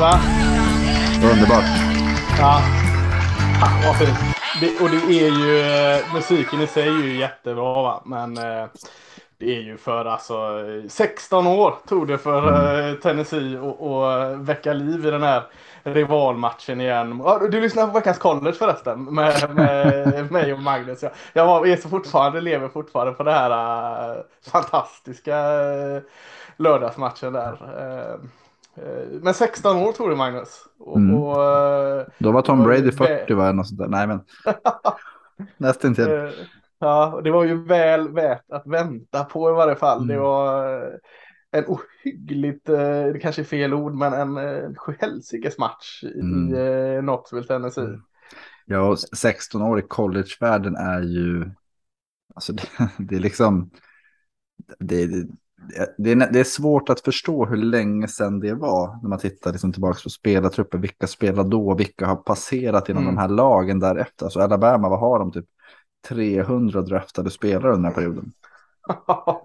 va? Underbart. Ja. Fan vad fint. Det, och det är ju, eh, musiken i sig är ju jättebra va. Men eh, det är ju för alltså 16 år tog det för eh, Tennessee att väcka liv i den här rivalmatchen igen. Du lyssnar på veckans college förresten med, med mig och Magnus. Jag, jag var, är så fortfarande, lever fortfarande på det här fantastiska lördagsmatchen där. Eh, Men 16 år tog det Magnus. Och, Mm. och, eh, Då var Tom Det var Brady vä- 40 va? Något sånt där. Nej men. Nästan till. Eh, Ja, det var ju väl värt att vänta på i varje fall. Det Mm. var eh, en ohyggligt, det kanske är fel ord, men en sjuhelsikes match i Mm. eh, Knoxville, Tennessee. Mm. Ja, och 16 år i collegevärlden är ju. Alltså det, det är liksom. Det, det, är, det är svårt att förstå hur länge sedan det var. När man tittar liksom tillbaka på spelartrupper. Vilka spelar då? Vilka har passerat genom Mm. de här lagen därefter? Alltså Alabama, vad har de? Typ 300 draftade spelare under den här perioden.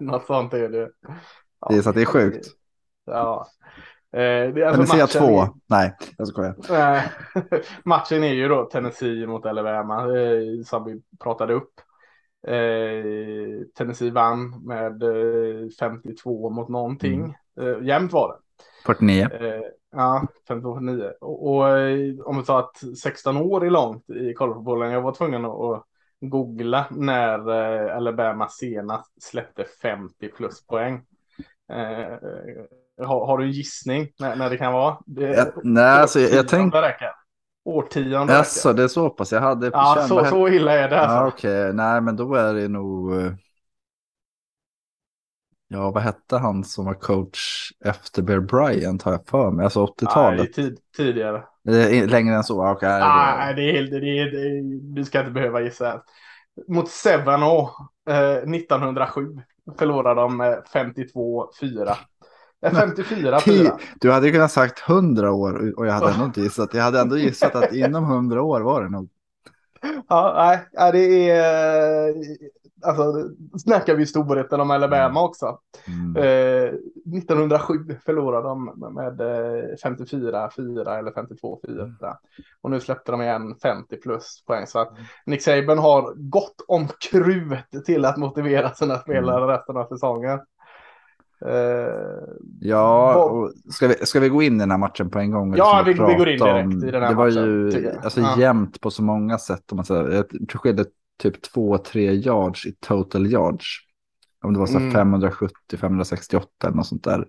Något sånt är det. Ja, Det är så att det är sjukt. Ja. Eh, det, alltså Tennessee matchen- två. Nej, jag skojar. Eh, matchen är ju då Tennessee mot Alabama eh, som vi pratade upp. Eh, Tennessee vann med eh, 52 mot någonting. Eh, jämnt var det. 49. Eh, ja, 52-49. Och, och eh, om vi tar att 16 år är långt i collegefotbollen. Jag var tvungen att, att googla när eh, Alabama senast släppte 50 plus poäng. Eh, har, har du en gissning när, när det kan vara? Det, Jag, nej, alltså jag, jag tänkte. Årtionde Jaså, det är så pass. Jag hade på Ja, så, så illa är det. Ja, okej. Nej, men då är det nog... eh, Ja, vad hette han som var coach efter Bear Bryant har jag för mig. Alltså Nej, 80-talet. tid, tidigare. Längre än så. Okej. Nej, det är helt, det är, det är, du ska inte behöva gissa. Mot Sevano eh, 1907 förlorade de med 52-4. Eh, 54-4. Ti- Du hade ju kunnat sagt 100 år och jag hade ändå inte gissat. Jag hade ändå gissat att inom 100 år var det nog. Ja, nej, det är... eh, Alltså, snackar vi storheten om Alabama också. Mm. Eh, 1907 förlorade de med eh, 54-4 eller 52-4. Och nu släppte de igen 50 plus poäng. Så att Nick Saban har gått om krut till att motivera sina spelare resten av säsongen. Eh, Ja, och ska, vi, ska vi gå in i den här matchen på en gång? Ja, Liksom, vi- vi går in direkt i den här Det var matchen, ju alltså, Ja. jämnt på så många sätt. Om man säger. Jag tror det skilde typ 2-3 yards i total yards. Om det var så Mm. 570-568 eller något sånt där.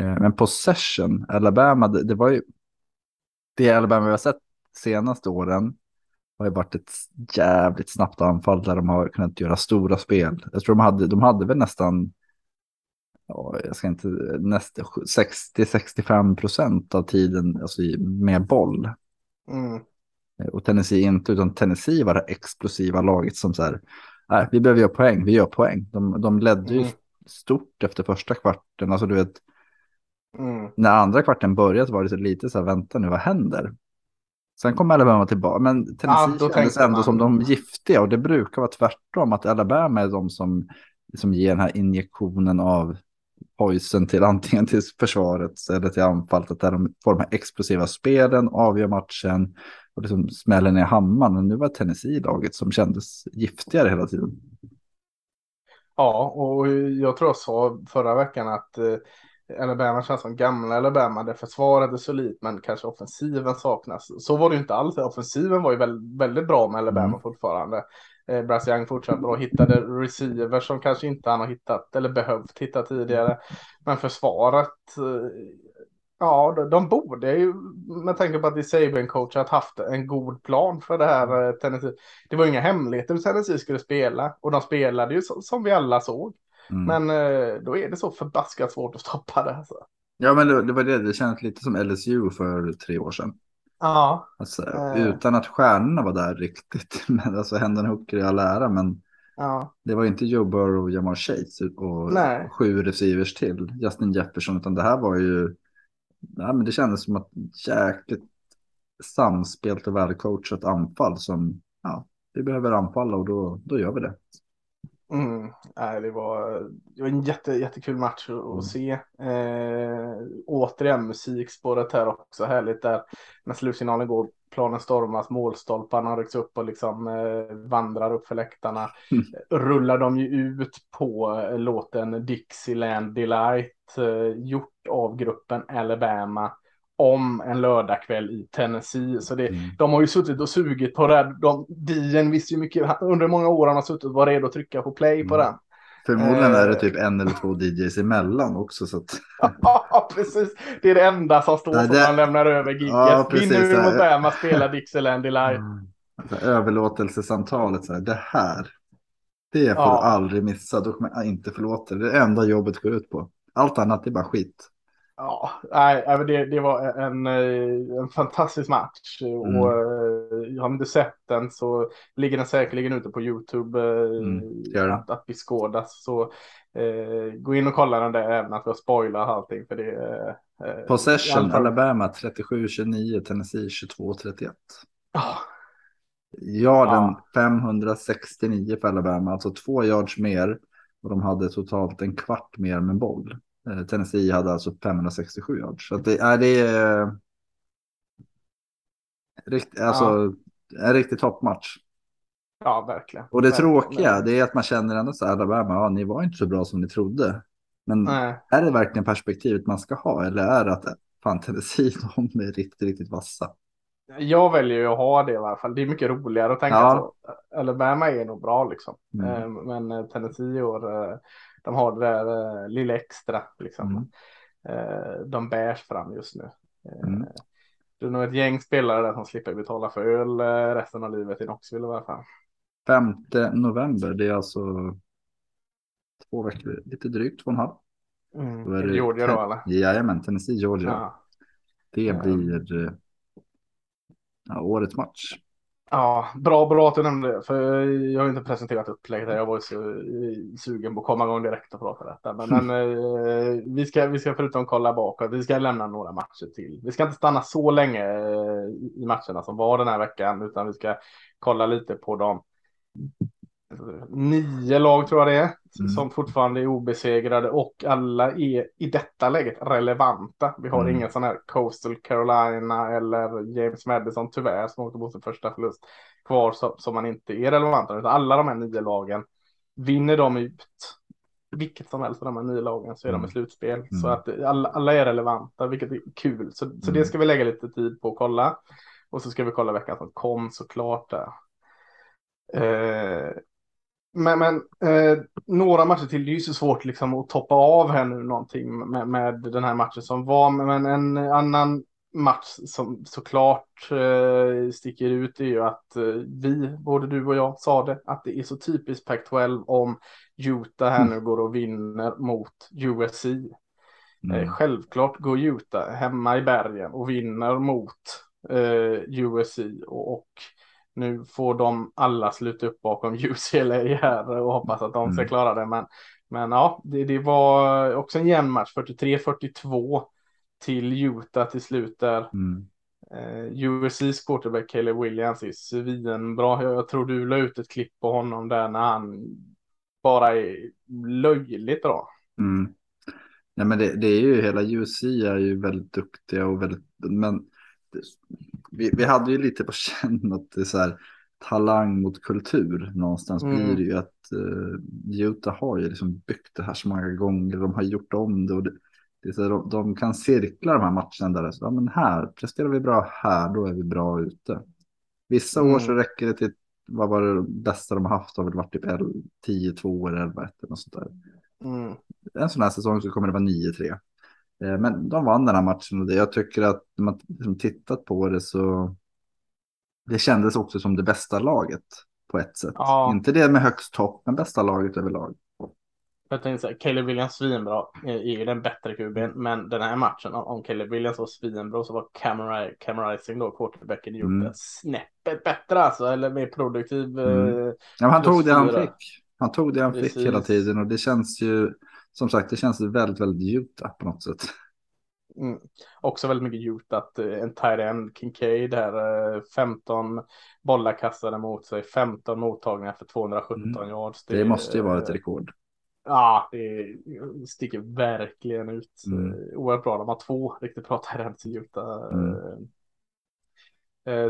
Eh, Men possession, Alabama, det, det var ju det Alabama vi har sett senaste åren har ju varit ett jävligt snabbt anfall där de har kunnat göra stora spel. Jag tror de hade, de hade väl nästan, jag ska inte, nästan 60-65 procent av tiden alltså, med boll. mm. Och Tennessee inte, utan Tennessee var det explosiva laget som så här, nej, vi behöver göra poäng, vi gör poäng. De, de ledde ju Mm. stort efter första kvarten, alltså du vet, Mm. när andra kvarten började var det lite så här, vänta nu, vad händer? Sen kom Alabama tillbaka, men Ja, Tennessee då kändes ändå man- som de giftiga och det brukar vara tvärtom, att Alabama är de som, som ger den här injektionen av poison till antingen till försvaret eller till anfallet, där de får de här explosiva spelen, avgör matchen och liksom smäller ner hammaren. Men nu var Tennessee laget som kändes giftigare hela tiden. Ja, och jag tror jag sa förra veckan att eh, Alabama känns som gamla Alabama där försvaret är solidt men kanske offensiven saknas. Så var det ju inte alls. Offensiven var ju väldigt, väldigt bra med Alabama Mm. fortfarande. Eh, Bryce Young fortsatte bra, hittade receivers som kanske inte han har hittat eller behövt hitta tidigare. Men försvaret, eh, ja, de, de borde ju med tanke på att det Saban coach har haft en god plan för det här eh, Tennessee. Det var inga hemligheter hur Tennessee skulle spela och de spelade ju som, som vi alla såg. Mm. Men då är det så förbaskat svårt att stoppa det. Alltså. Ja, men det, det var det. Det kändes lite som LSU för tre år sedan. Ja, Alltså, Eh. Utan att stjärnorna var där riktigt. Men alltså Hendon Hooker i all ära. Men ja, det var inte Joe Burrow och Jamar Chase och Nej. sju receivers till. Justin Jefferson. Utan det här var ju. Ja, men det kändes som att jäkligt samspelt och välcoachat anfall som. Ja, vi behöver anfalla och då, då gör vi det. Mm, nej, det, var, det var en jätte, jättekul match att, mm. se. Eh, återigen musikspåret här också härligt där när slutsignalen går, planen stormas, målstolparna rycks upp och liksom eh, vandrar upp för läktarna. Mm. Rullar de ju ut på eh, låten Dixieland Delight eh, gjort av gruppen Alabama om en lördagkväll i Tennessee. Så det, mm. de har ju suttit och sugit på det. De, Dien visste ju mycket, under många år han har suttit och varit redo att trycka på play mm. på den. Förmodligen är det eh. typ en eller två DJs emellan också. Så att... ja, precis. Det är det enda som står som han lämnar över giget. Ja, Vinner vi mot Bama spelar Dixieland Live. Mm. Alltså, överlåtelsesamtalet, så här, det här. Det får ja. du aldrig missa. Då kommer jag inte förlåta det. Det enda jobbet går ut på. Allt annat är bara skit. Ja, nej, det, det var en, eh, en fantastisk match. Mm. Och eh, har ni inte sett den så ligger den säkerligen ute på YouTube eh, mm, att, att beskådas. Så eh, gå in och kolla den där även att vi har spoilat allting. För det, eh, Possession, Alabama 37-29, Tennessee 22-31. Oh. Yarden ja. 569 för Alabama, alltså två yards mer. Och de hade totalt en kvart mer med boll. Eh, Tennessee hade alltså 567 yards. Så det, är det är rikt, alltså, ja. en riktig toppmatch. Ja, verkligen. Och det verkligen. tråkiga det är att man känner ändå så här, Alabama, ja, ni var inte så bra som ni trodde. Men Nej. är det verkligen perspektivet man ska ha eller är det att fan Tennessee, de är riktigt, riktigt vassa? Jag väljer ju att ha det i alla fall. Det är mycket roligare att tänka ja. så. Alabama är nog bra liksom. Mm. Eh, men eh, Tennessee och de har det där uh, lilla extra liksom. Mm. Uh, de bärs fram just nu. Uh, mm. Det är nog ett gäng spelare där som slipper betala för öl resten av livet i Knoxville i alla fall. 5 november, det är alltså två veckor, lite drygt två och en halv. Mm. Då är det Georgia då eller? Jajamän, Tennessee, Georgia. Ja. Det blir ja, årets match. Ja, bra, bra att du nämnde det, för jag har inte presenterat upplägget. Jag var så sugen på att komma igång direkt och prata detta. Men, men eh, vi, ska, vi ska förutom kolla bakåt, vi ska lämna några matcher till. Vi ska inte stanna så länge eh, i matcherna som var den här veckan, utan vi ska kolla lite på dem nio lag tror jag det är. Mm. Som fortfarande är obesegrade och alla är i detta läget relevanta. Vi har mm. ingen sån här Coastal Carolina eller James Madison tyvärr som åkte på sin första förlust kvar som, man inte är relevanta. Utan alla de här nio lagen vinner de ut vilket som helst av de här nio lagen så är mm. de i slutspel. Så mm. att alla, alla, är relevanta vilket är kul. Så, så det mm. ska vi lägga lite tid på att kolla. Och så ska vi kolla veckan som kom såklart där. Eh, men, men eh, några matcher till, det är ju så svårt liksom att toppa av här nu någonting med, med den här matchen som var. Men en annan match som såklart eh, sticker ut är ju att eh, vi, både du och jag, sa det, att det är så typiskt Pac-12 om Utah här mm. nu går och vinner mot USC. Mm. Eh, självklart går Utah hemma i bergen och vinner mot eh, USC och, och nu får de alla sluta upp bakom UCLA här och hoppas att de ska mm. klara det. Men, men ja, det, det var också en jämn match, 43-42 till Utah till slut där. Mm. Uh, USCs quarterback Caleb Williams är svinbra. Jag tror du la ut ett klipp på honom där när han bara är löjligt bra. Mm. Nej, men det, det, är ju hela USC är ju väldigt duktiga och väldigt, men vi, vi hade ju lite på känn att det är så här talang mot kultur någonstans mm. blir det ju att uh, Utah har ju liksom byggt det här så många gånger. De har gjort om det och det, det är så de, de, kan cirkla de här matcherna där. Så, ja, men här presterar vi bra här, då är vi bra ute. Vissa mm. år så räcker det till, vad var det bästa de har haft, har väl varit typ 10, 2 eller 11, 1 eller något sånt där. Mm. En sån här säsong så kommer det vara 9-3. Eh, men de vann den här matchen och jag tycker att när man liksom tittat på det så det kändes också som det bästa laget på ett sätt. Ja. Inte det med högst topp, men bästa laget överlag. Jag tänkte säga, Caleb Williams svinbra är ju den bättre kuben, men den här matchen, om Caleb Williams var svinbra så var Rising då, quarterbacken, gjort mm. snäppet bättre alltså, eller mer produktiv. Mm. Eh, ja, han tog det han fick. Han tog det han Precis. fick hela tiden och det känns ju som sagt, det känns väldigt, väldigt Utah på något sätt. Mm. Också väldigt mycket gjort att eh, en tight end, Kincaid där, 15 bollar kastade mot sig, 15 mottagningar för 217 mm. yards. Det, det, måste ju vara ett rekord. Ja, det sticker verkligen ut. Mm. Oerhört bra. De har två riktigt bra ends i Utah. Mm.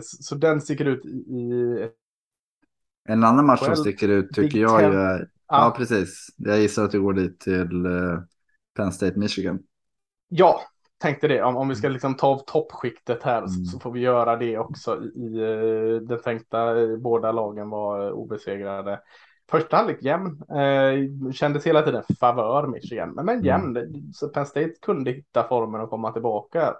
Så den sticker ut i en annan match som sticker ut tycker jag ju är... Ja. precis. Jag gissar att du går dit till uh, Penn State, Michigan. Ja, tänkte det. Om, om vi ska liksom ta av toppskiktet här mm. så, får vi göra det också i, i uh, den tänkta. Båda lagen var obesegrade. Första halvlek jämn. Eh, kändes hela tiden favör Michigan. Men, men jämn. Mm. Så Penn State kunde hitta formen och komma tillbaka.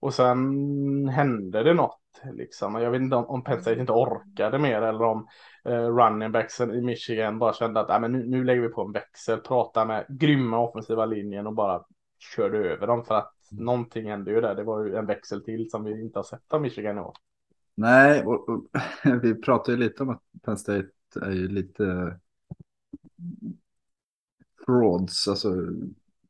Och sen hände det något liksom. Jag vet inte om, om Penn State inte orkade mer eller om eh, running backsen i Michigan bara kände att äh, men nu, nu lägger vi på en växel, pratar med grymma offensiva linjen och bara körde över dem för att mm. någonting hände ju där. Det var ju en växel till som vi inte har sett av Michigan i år. Nej, och, och, vi pratar ju lite om att Penn State är ju lite frauds, alltså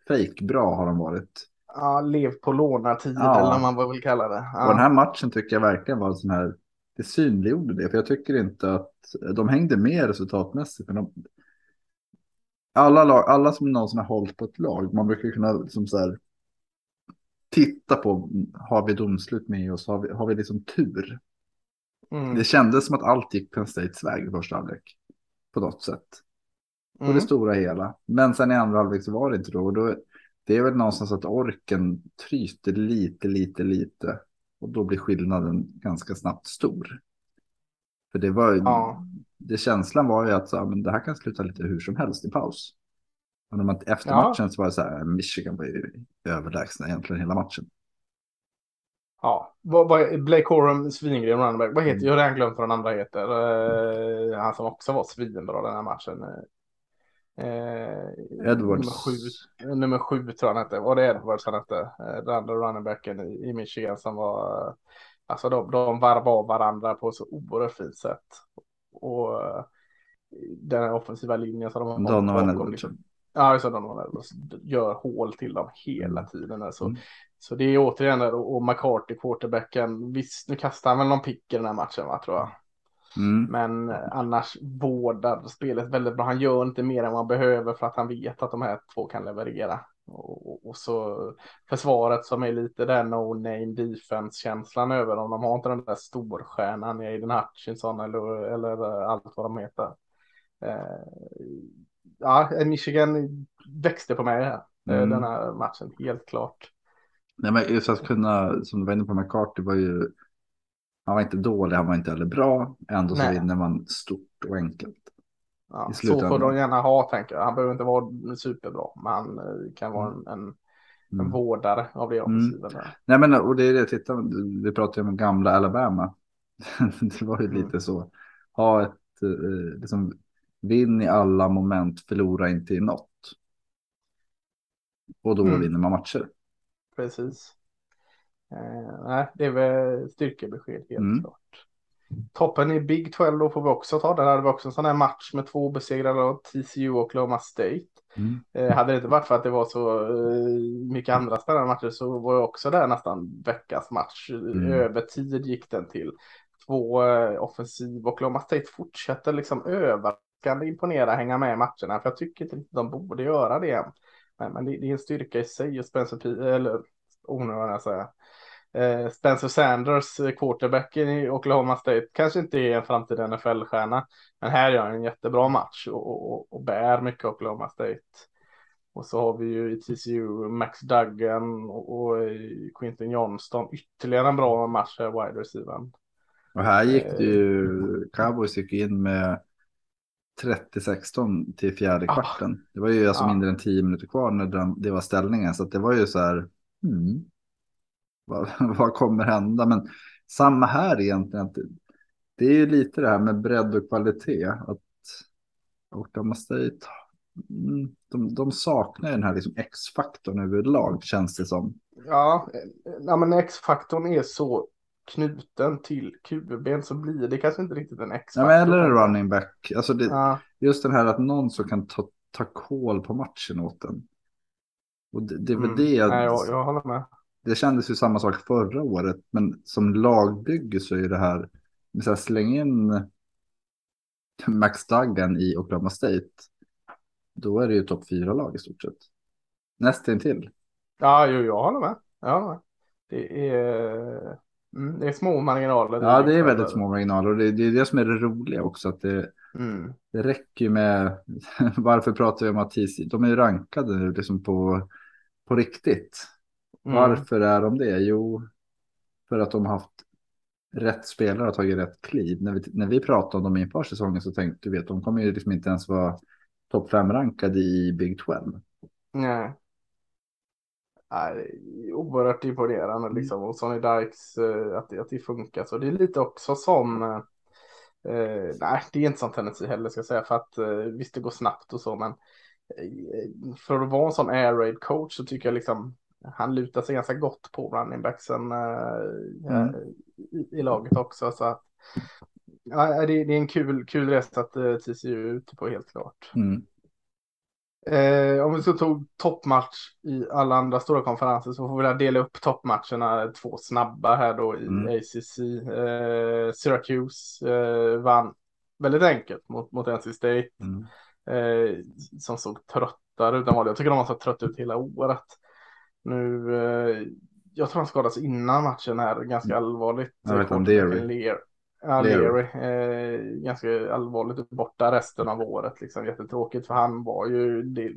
fake bra har de varit. Ja, lev på lånartid ja. eller vad man vill kalla det. Ja. Och den här matchen tycker jag verkligen var en sån här, det synliggjorde det. För jag tycker inte att de hängde med resultatmässigt. Men de, alla, lag, alla som någonsin har hållit på ett lag, man brukar kunna liksom så här, titta på, har vi domslut med oss, har vi, har vi liksom tur? Mm. Det kändes som att allt gick Penn States väg i första halvlek. På något sätt. På mm. det stora hela. Men sen i andra halvlek så var det inte då. Och då det är väl någonstans att orken tryter lite, lite, lite. Och då blir skillnaden ganska snabbt stor. För det var ja. det känslan var ju att så, men det här kan sluta lite hur som helst i paus. Och när man, efter ja. matchen så var det så här, Michigan var ju överlägsna egentligen hela matchen. Ja, vad, vad, Blake Corum, svingren running back. Vad heter, mm. jag har redan glömt vad den andra heter. Uh, han som också var svinbra den här matchen. Eh, Edwards. Nummer sju, nummer sju tror jag han hette. Var det Edwards han hette? Eh, den andra running backen i, i Michigan som var. Alltså de, de varvade av varandra på så oerhört fint sätt. Och eh, den här offensiva linjen som de har Donovan Edwards. Liksom. Ja, just det. Donovan Edwards gör hål till dem hela mm. tiden. Alltså. Mm. Så det är återigen där och McCarthy, quarterbacken. Visst, nu kastar han väl någon pick i den här matchen, va, tror jag. Mm. Men annars vårdar spelet väldigt bra. Han gör inte mer än han behöver för att han vet att de här två kan leverera. Och, och så försvaret som är lite den no name defense känslan över dem. De har inte den där storstjärnan i Aiden Hutchinson eller, eller allt vad de heter. Eh, ja, Michigan växte på mig här, eh, mm. den här matchen, helt klart. Nej, men just att kunna, som du var inne på, McCarthy var ju han var inte dålig, han var inte heller bra. Ändå så vinner man stort och enkelt. Ja, så får de gärna ha, tänker jag. Han behöver inte vara superbra, men han eh, kan vara en, en, en mm. vårdare av det mm. offensiven. Mm. Nej, men och det är det, titta, vi pratar ju om gamla Alabama. det var ju mm. lite så. Ha ett, eh, liksom, vinn i alla moment, förlora inte i något. Och då mm. vinner man matcher. Precis. Eh, nej, det är väl styrkebesked helt mm. klart. Toppen i Big 12 då får vi också ta. Där hade vi också en sån här match med två besegrade TCU och Oklahoma State. Mm. Eh, hade det inte varit för att det var så eh, mycket andra spännande matcher så var jag också där nästan veckans match. Mm. Över tid gick den till. Två eh, offensiv. Oklahoma State fortsätter liksom överraskande imponera, hänga med i matcherna. För jag tycker inte de borde göra det. Men, men det, det, är en styrka i sig och Spencer P eller onödigt säga. Eh, Spencer Sanders, eh, quarterbacken i Oklahoma State, kanske inte är en framtida NFL-stjärna. Men här gör han en jättebra match och, och, och bär mycket Oklahoma State. Och så har vi ju i TCU Max Duggan och, och Quinton Johnston. Ytterligare en bra match här, wide receiver. Och här gick det ju, Cowboys gick in med 30-16 till fjärde ah. kvarten. Ah, det var ju alltså ah. mindre än 10 minuter kvar när det var ställningen. Så det var ju så här, hmm, vad, vad kommer hända? Men samma här egentligen. Att det är ju lite det här med bredd och kvalitet. Att Oklahoma State, mm, de, de saknar den här liksom X-faktorn överlag känns det som. Ja, ja men X-faktorn är så knuten till QB så blir det kanske inte riktigt en X-faktor. Ja, eller en running back. Alltså det, ja. Just den här att någon som kan ta, ta koll på matchen åt den. Och det, det är väl Mm. det, Nej, jag, jag håller med. Det kändes ju samma sak förra året, men som lagbygge så är det här, så här släng in Max Duggan i Oklahoma State, då är det ju topp fyra lag i stort sett. Nästintill. Ja, jo, jag håller med. Jag håller med. Det är, mm, det är små marginaler. Ja, det är väldigt små marginaler och det, det är det som är det roliga också, att det, Mm. det räcker ju med, varför pratar vi om att TC, de är ju rankade nu liksom på, på riktigt. Mm. Varför är de det? Jo, för att de har haft rätt spelare och tagit rätt kliv. När vi, när vi pratade om dem inför säsongen så tänkte vi att de kommer ju liksom inte ens vara topp fem rankade i Big 12. Nej. Nej, oerhört imponerande Mm. liksom. Och Sonny Dykes, eh, att, det- att det funkar så. Det är lite också som, eh, eh, nej det är inte som Tennessee heller ska jag säga. För att eh, visst det går snabbt och så men eh, för att vara en sån air raid coach så tycker jag liksom han lutar sig ganska gott på running backsen eh, Mm. i, i laget också. Så att, ja, det, det är en kul, kul resa att eh, TCU är ute på helt klart. Mm. Eh, om vi ska ta toppmatch i alla andra stora konferenser så får vi dela upp toppmatcherna två snabba här då i Mm. ACC. Eh, Syracuse eh, vann väldigt enkelt mot, mot NC State Mm. eh, som såg tröttare ut än vanligt. Jag tycker de har sett trött ut hela året. Nu, eh, jag tror han skadades innan matchen här ganska allvarligt. Jag vet om Leary. Lear. Ja. Leary. Eh, ganska allvarligt borta resten av året. Liksom. Jättetråkigt för han var ju det,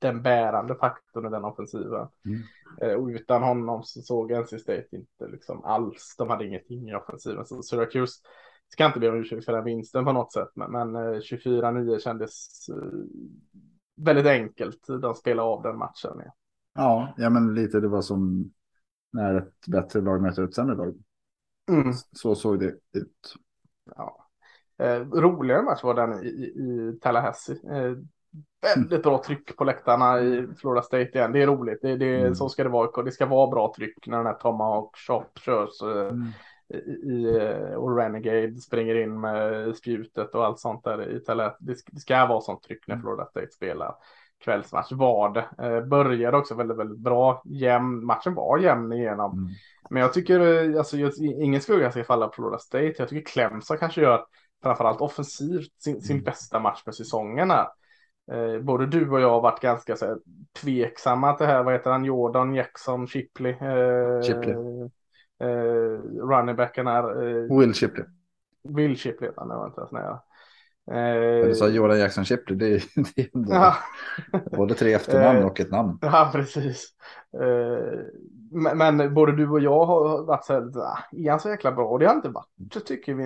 den bärande faktorn i den offensiven. Mm. Eh, och utan honom så såg NC State inte liksom alls. De hade ingenting i offensiven. Så Syracuse ska inte be om ursäkt för den vinsten på något sätt. Men, men eh, 24-9 kändes eh, väldigt enkelt. De spelade av den matchen. Ja. Ja, ja, men lite det var som när ett bättre lag möter ett sämre lag. Mm. Så såg det ut. Ja. Eh, roligare match var den i, i, Tallahassee. Eh, väldigt bra tryck på läktarna i Florida State igen. Det är roligt. Det, det, Mm. Så ska det vara. Det ska vara bra tryck när den här Tomahawk Shop körs. Eh, Mm. i, i, eh, och Renegade springer in med spjutet och allt sånt där i Tallahassee. Det, ska- det ska vara sånt tryck när Florida State spelar kvällsmatch. Var det. Eh, började också väldigt, väldigt bra. Jämn. Matchen var jämn igenom. Mm. Men jag tycker, eh, alltså, jag, ingen skugga ska falla på Florida State. Jag tycker Clemson kanske gör, framförallt offensivt, sin, sin Mm. bästa match med säsongen här. Eh, både du och jag har varit ganska så här, tveksamma till det här, vad heter han, Jordan, Jackson, Shipley. Eh, Shipley. Eh, running backen här, eh, Will Shipley. Will Shipley heter han, det var inte ens nära. Du sa Eh, Jordan Jackson Shipley. Det är, det är ändå ja. både tre efternamn Eh, och ett namn. Ja, precis. Eh, men, men både du och jag har varit så här, är han så jäkla bra? Och det har inte varit, så tycker vi,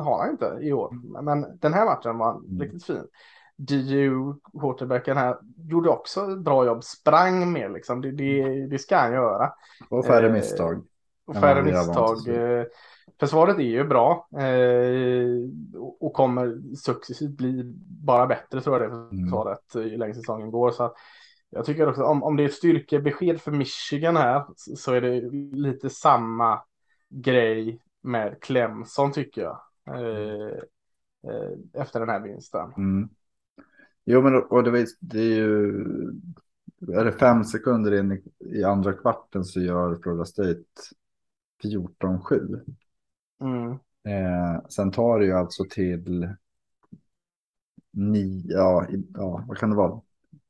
har han inte i år. Men den här matchen var Mm. riktigt fin. DU, quarterbacken här, gjorde också ett bra jobb, sprang mer liksom, det, det, det ska han göra. Och färre misstag. Och färre det misstag. Försvaret är ju bra eh, och- kommer successivt bli bara bättre tror jag det Mm. försvaret eh, ju längre säsongen går. Så jag tycker också om, om det är ett styrkebesked för Michigan här så är det lite samma grej med Clemson tycker jag. Eh, eh, efter den här vinsten. Mm. Jo, men och det, det är ju... Är det fem sekunder in i, i andra kvarten så gör Florida State 14-7. Mm. Eh, sen tar det ju alltså till nio, ja, ja, vad kan det vara?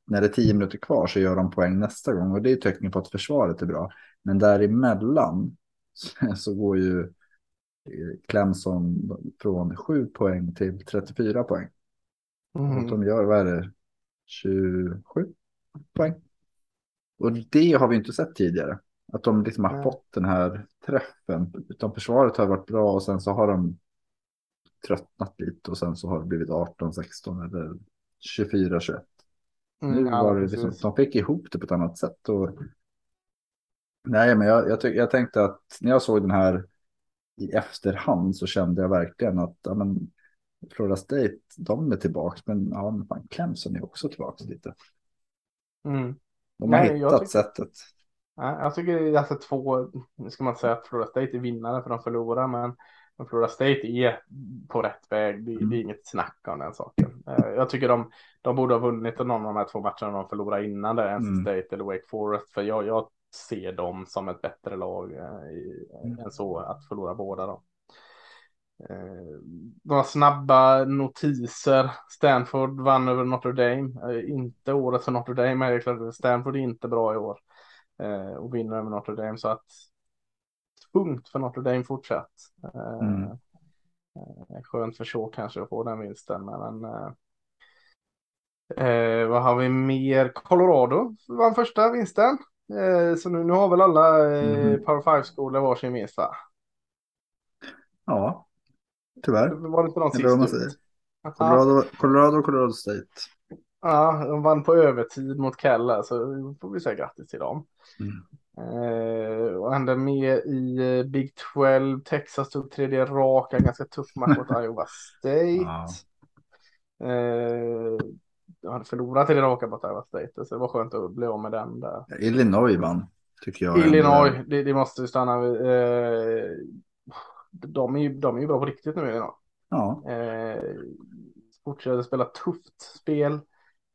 När det är tio minuter kvar så gör de poäng nästa gång och det är tecken på att försvaret är bra. Men däremellan så, så går ju eh, Clemson från 7 poäng till 34 poäng. Och Mm. de gör, vad är det, 27 poäng. Och det har vi inte sett tidigare. Att de liksom har fått den här träffen. Utan försvaret har varit bra och sen så har de tröttnat lite och sen så har det blivit 18-16 eller 24-21. Mm, Nu var det liksom, de fick ihop det på ett annat sätt. Och... Nej, men jag, jag, tyck, jag tänkte att när jag såg den här i efterhand så kände jag verkligen att ja, men, Florida State, de är tillbaka. Men ja, men fan, Clemson är också tillbaka lite. Mm. De har Nej, hittat tycker- sättet. Ja, jag tycker alltså två, nu ska man säga att Florida State är vinnare för de förlorar, men Florida State är på rätt väg. Det, det, är inget snack om den saken. Jag tycker de, de borde ha vunnit någon av de här två matcherna de förlorade innan det. NC mm. State eller Wake Forest. För jag, jag ser dem som ett bättre lag i, mm. än så att förlora båda. Eh, några snabba notiser. Stanford vann över Notre Dame. Eh, inte året för Notre Dame. Är klart, Stanford är inte bra i år. Eh, och vinner över Notre Dame. Så att tungt för Notre Dame fortsatt. Eh, mm. Eh, skönt för så kanske att få den vinsten. Men, eh, vad har vi mer? Colorado vann första vinsten. så nu, nu har väl alla mm. Power 5-skolor varsin vinst va? Ja, Tyvärr. Var det inte någon sist. Colorado, Colorado, Colorado State. Ja, de vann på övertid mot Kella så får vi säga grattis till dem. Mm. Eh, och hände med i eh, Big 12. Texas tog tredje raka, ganska tuff match mot Iowa State. Wow. Eh, de hade förlorat tredje raka mot Iowa State, så det var skönt att bli av med den där. Illinois vann, tycker jag. Illinois, det, det måste stanna vid. Eh, de är ju, de är ju bra på riktigt nu idag. Ja. Eh, fortsätter spela tufft spel.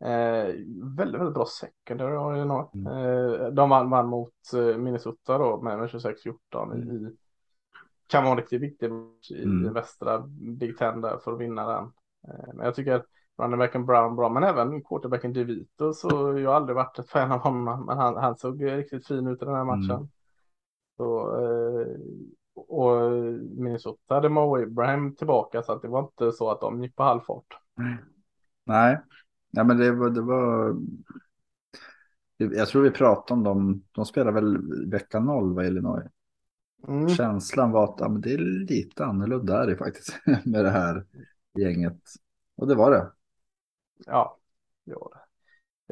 Eh, väldigt, väldigt bra secondary har mm. eh, De vann, vann mot eh, Minnesota då med, med 26-14 mm. i kan vara en riktigt viktig match i mm. västra Big Ten där för att vinna den. Eh, men jag tycker runningbacken Brown bra, men även quarterbacken DeVito så jag har aldrig varit ett fan av honom, men han, han såg riktigt fin ut i den här matchen. Mm. Så eh, och Minnesota hade Mo Abraham tillbaka så att det var inte så att de gick på halvfart. Nej, ja, men det var, det var. Jag tror vi pratade om dem. De spelar väl vecka noll vad Illinois. Mm. Känslan var att ja, men det är lite annorlunda är det faktiskt med det här gänget. Och det var det. Ja, det var det.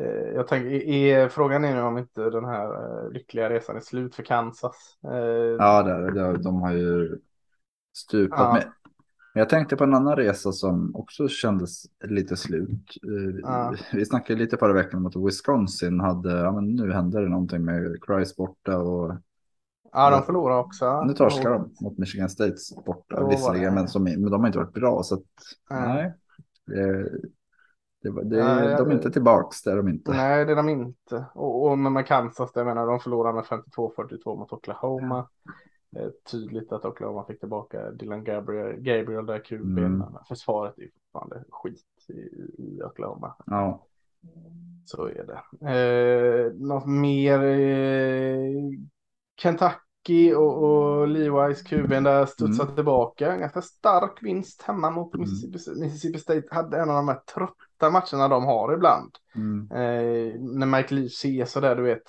Eh, jag tänker, är, frågan är nu om inte den här eh, lyckliga resan är slut för Kansas. Eh, ja, det, det, de har ju stupat. Ja. Men, jag tänkte på en annan resa som också kändes lite slut. Ja. Vi snackade lite förra veckan om att Wisconsin hade, ja men nu hände det någonting med Christ borta och Ja, de förlorar också. Nu torskar de mot Michigan State borta visserligen, men, som, men de har inte varit bra. Så att, nej. nej. Det, det, nej, de är inte tillbaks, det är de inte. Nej, det är de inte. Och, och med Kansas, jag menar, de förlorade med 52-42 mot Oklahoma. Eh, tydligt att Oklahoma fick tillbaka Dylan Gabriel, Gabriel där QB. Mm. Försvaret är fortfarande skit i, i Oklahoma. Ja. Så är det. Eh, något mer? Eh, Kentucky och, och Levi's kuben där studsade mm. tillbaka. Ganska stark vinst hemma mot mm. Mississippi, Mississippi State. Hade en av de här trötta matcherna de har ibland. Mm. Eh, när Mike Lee ser sådär, du vet.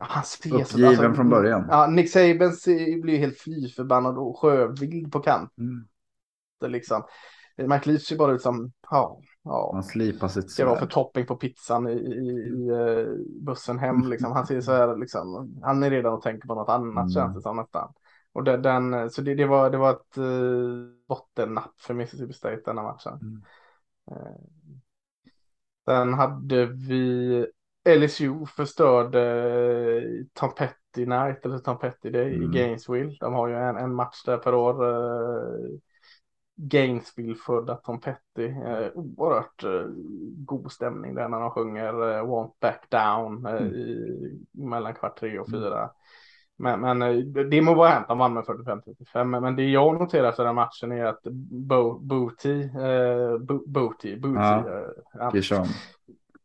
Han ser Uppgiven alltså, från början. Ja, Nick Saban blir helt fly förbannad och sjövild på kant. Mm. Det liksom. Lee ser bara ut som, ja, Ja. Han slipar sitt Ska vara för topping på pizzan i, i, i eh, bussen hem. Liksom. Han ser så här, liksom, han är redan och tänker på något annat mm. känns det som nästan. Och det, den, så det, det, var, det var ett uh, bottennapp för Mississippi State denna matchen. Mm. Uh, sen hade vi LSU förstörde Tom Petty Night, eller Tom Petty Day mm. i Gainesville. De har ju en, en match där per år. Uh, Gainesville-födda Tom Petty. Eh, oerhört eh, god stämning där när de sjunger eh, Want Back Down eh, mm. i, mellan kvart tre och fyra. Mm. Men, men eh, det må vara hänt, de vann med 45-35. Men, men det jag noterar efter den matchen är att Bo, Booty, eh, Bo, Booty, Booty, ja, eh,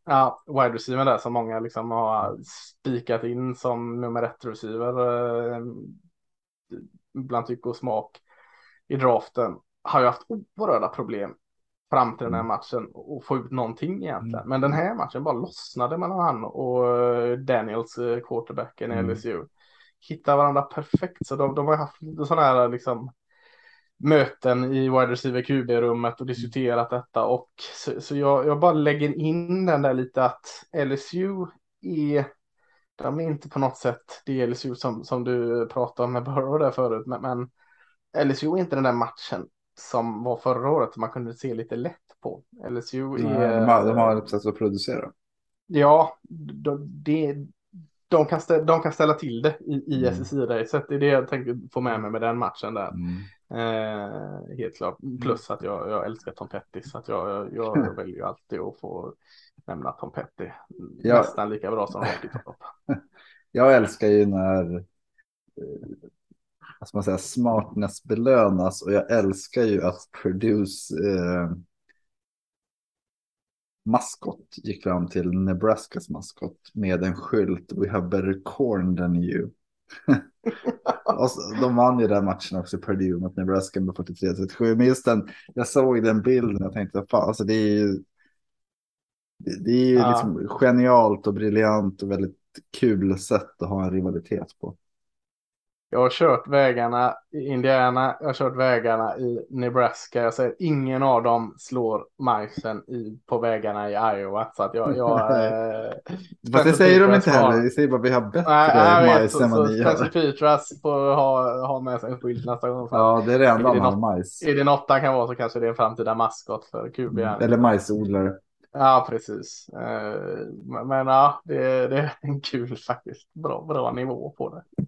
ja, wide receiver där som många liksom har spikat in som nummer ett receiver. Eh, bland tycke och smak i draften har ju haft oerhörda problem fram till den här mm. matchen och få ut någonting egentligen. Mm. Men den här matchen bara lossnade mellan han och eh, Daniels eh, quarterbacken i mm. LSU. Hittar varandra perfekt så de, de har haft sådana här liksom möten i wide receiver QB-rummet och diskuterat detta och så, så jag, jag, bara lägger in den där lite att LSU är de är inte på något sätt det LSU som, som du pratade om med Burrow där förut men, men LSU är inte den där matchen som var förra året som man kunde se lite lätt på. LSU är... de, har, de har ett sätt att producera. Ja, de, det, de, kan ställa, de kan ställa till det i, i mm. SSI-racet. Det är det jag tänker få med mig med den matchen där. Mm. Eh, helt klart. Plus att jag, jag älskar Tom Petty så att jag, jag, jag väljer ju alltid att få nämna Tom Petty. Ja. Nästan lika bra som Rocky Top. Jag älskar ju när eh, vad man säga, smartness belönas och jag älskar ju att Purdues eh, maskot gick fram till Nebraskas maskot med en skylt We have better corn than you. så, de vann ju den matchen också, Purdue mot Nebraska med 43-37. Men just den, jag såg den bilden och tänkte, fan, alltså det är ju det, det är ju Ja. liksom genialt och briljant och väldigt kul sätt att ha en rivalitet på. Jag har kört vägarna i Indiana, jag har kört vägarna i Nebraska. Jag säger ingen av dem slår majsen i, på vägarna i Iowa. Så att jag... jag eh, Fast det Spencer säger de inte heller, vi säger bara vi har bättre Nej, vet, majs så, än vad ni Spencer har. Petras får ha, ha med sig en skylt nästa gång. Ja, det är det enda han har majs. Är det något han kan vara så kanske det är en framtida maskot för QB. Eller majsodlare. Ja, precis. Eh, Men, men ja, det, det är en kul faktiskt. Bra, bra nivå på det.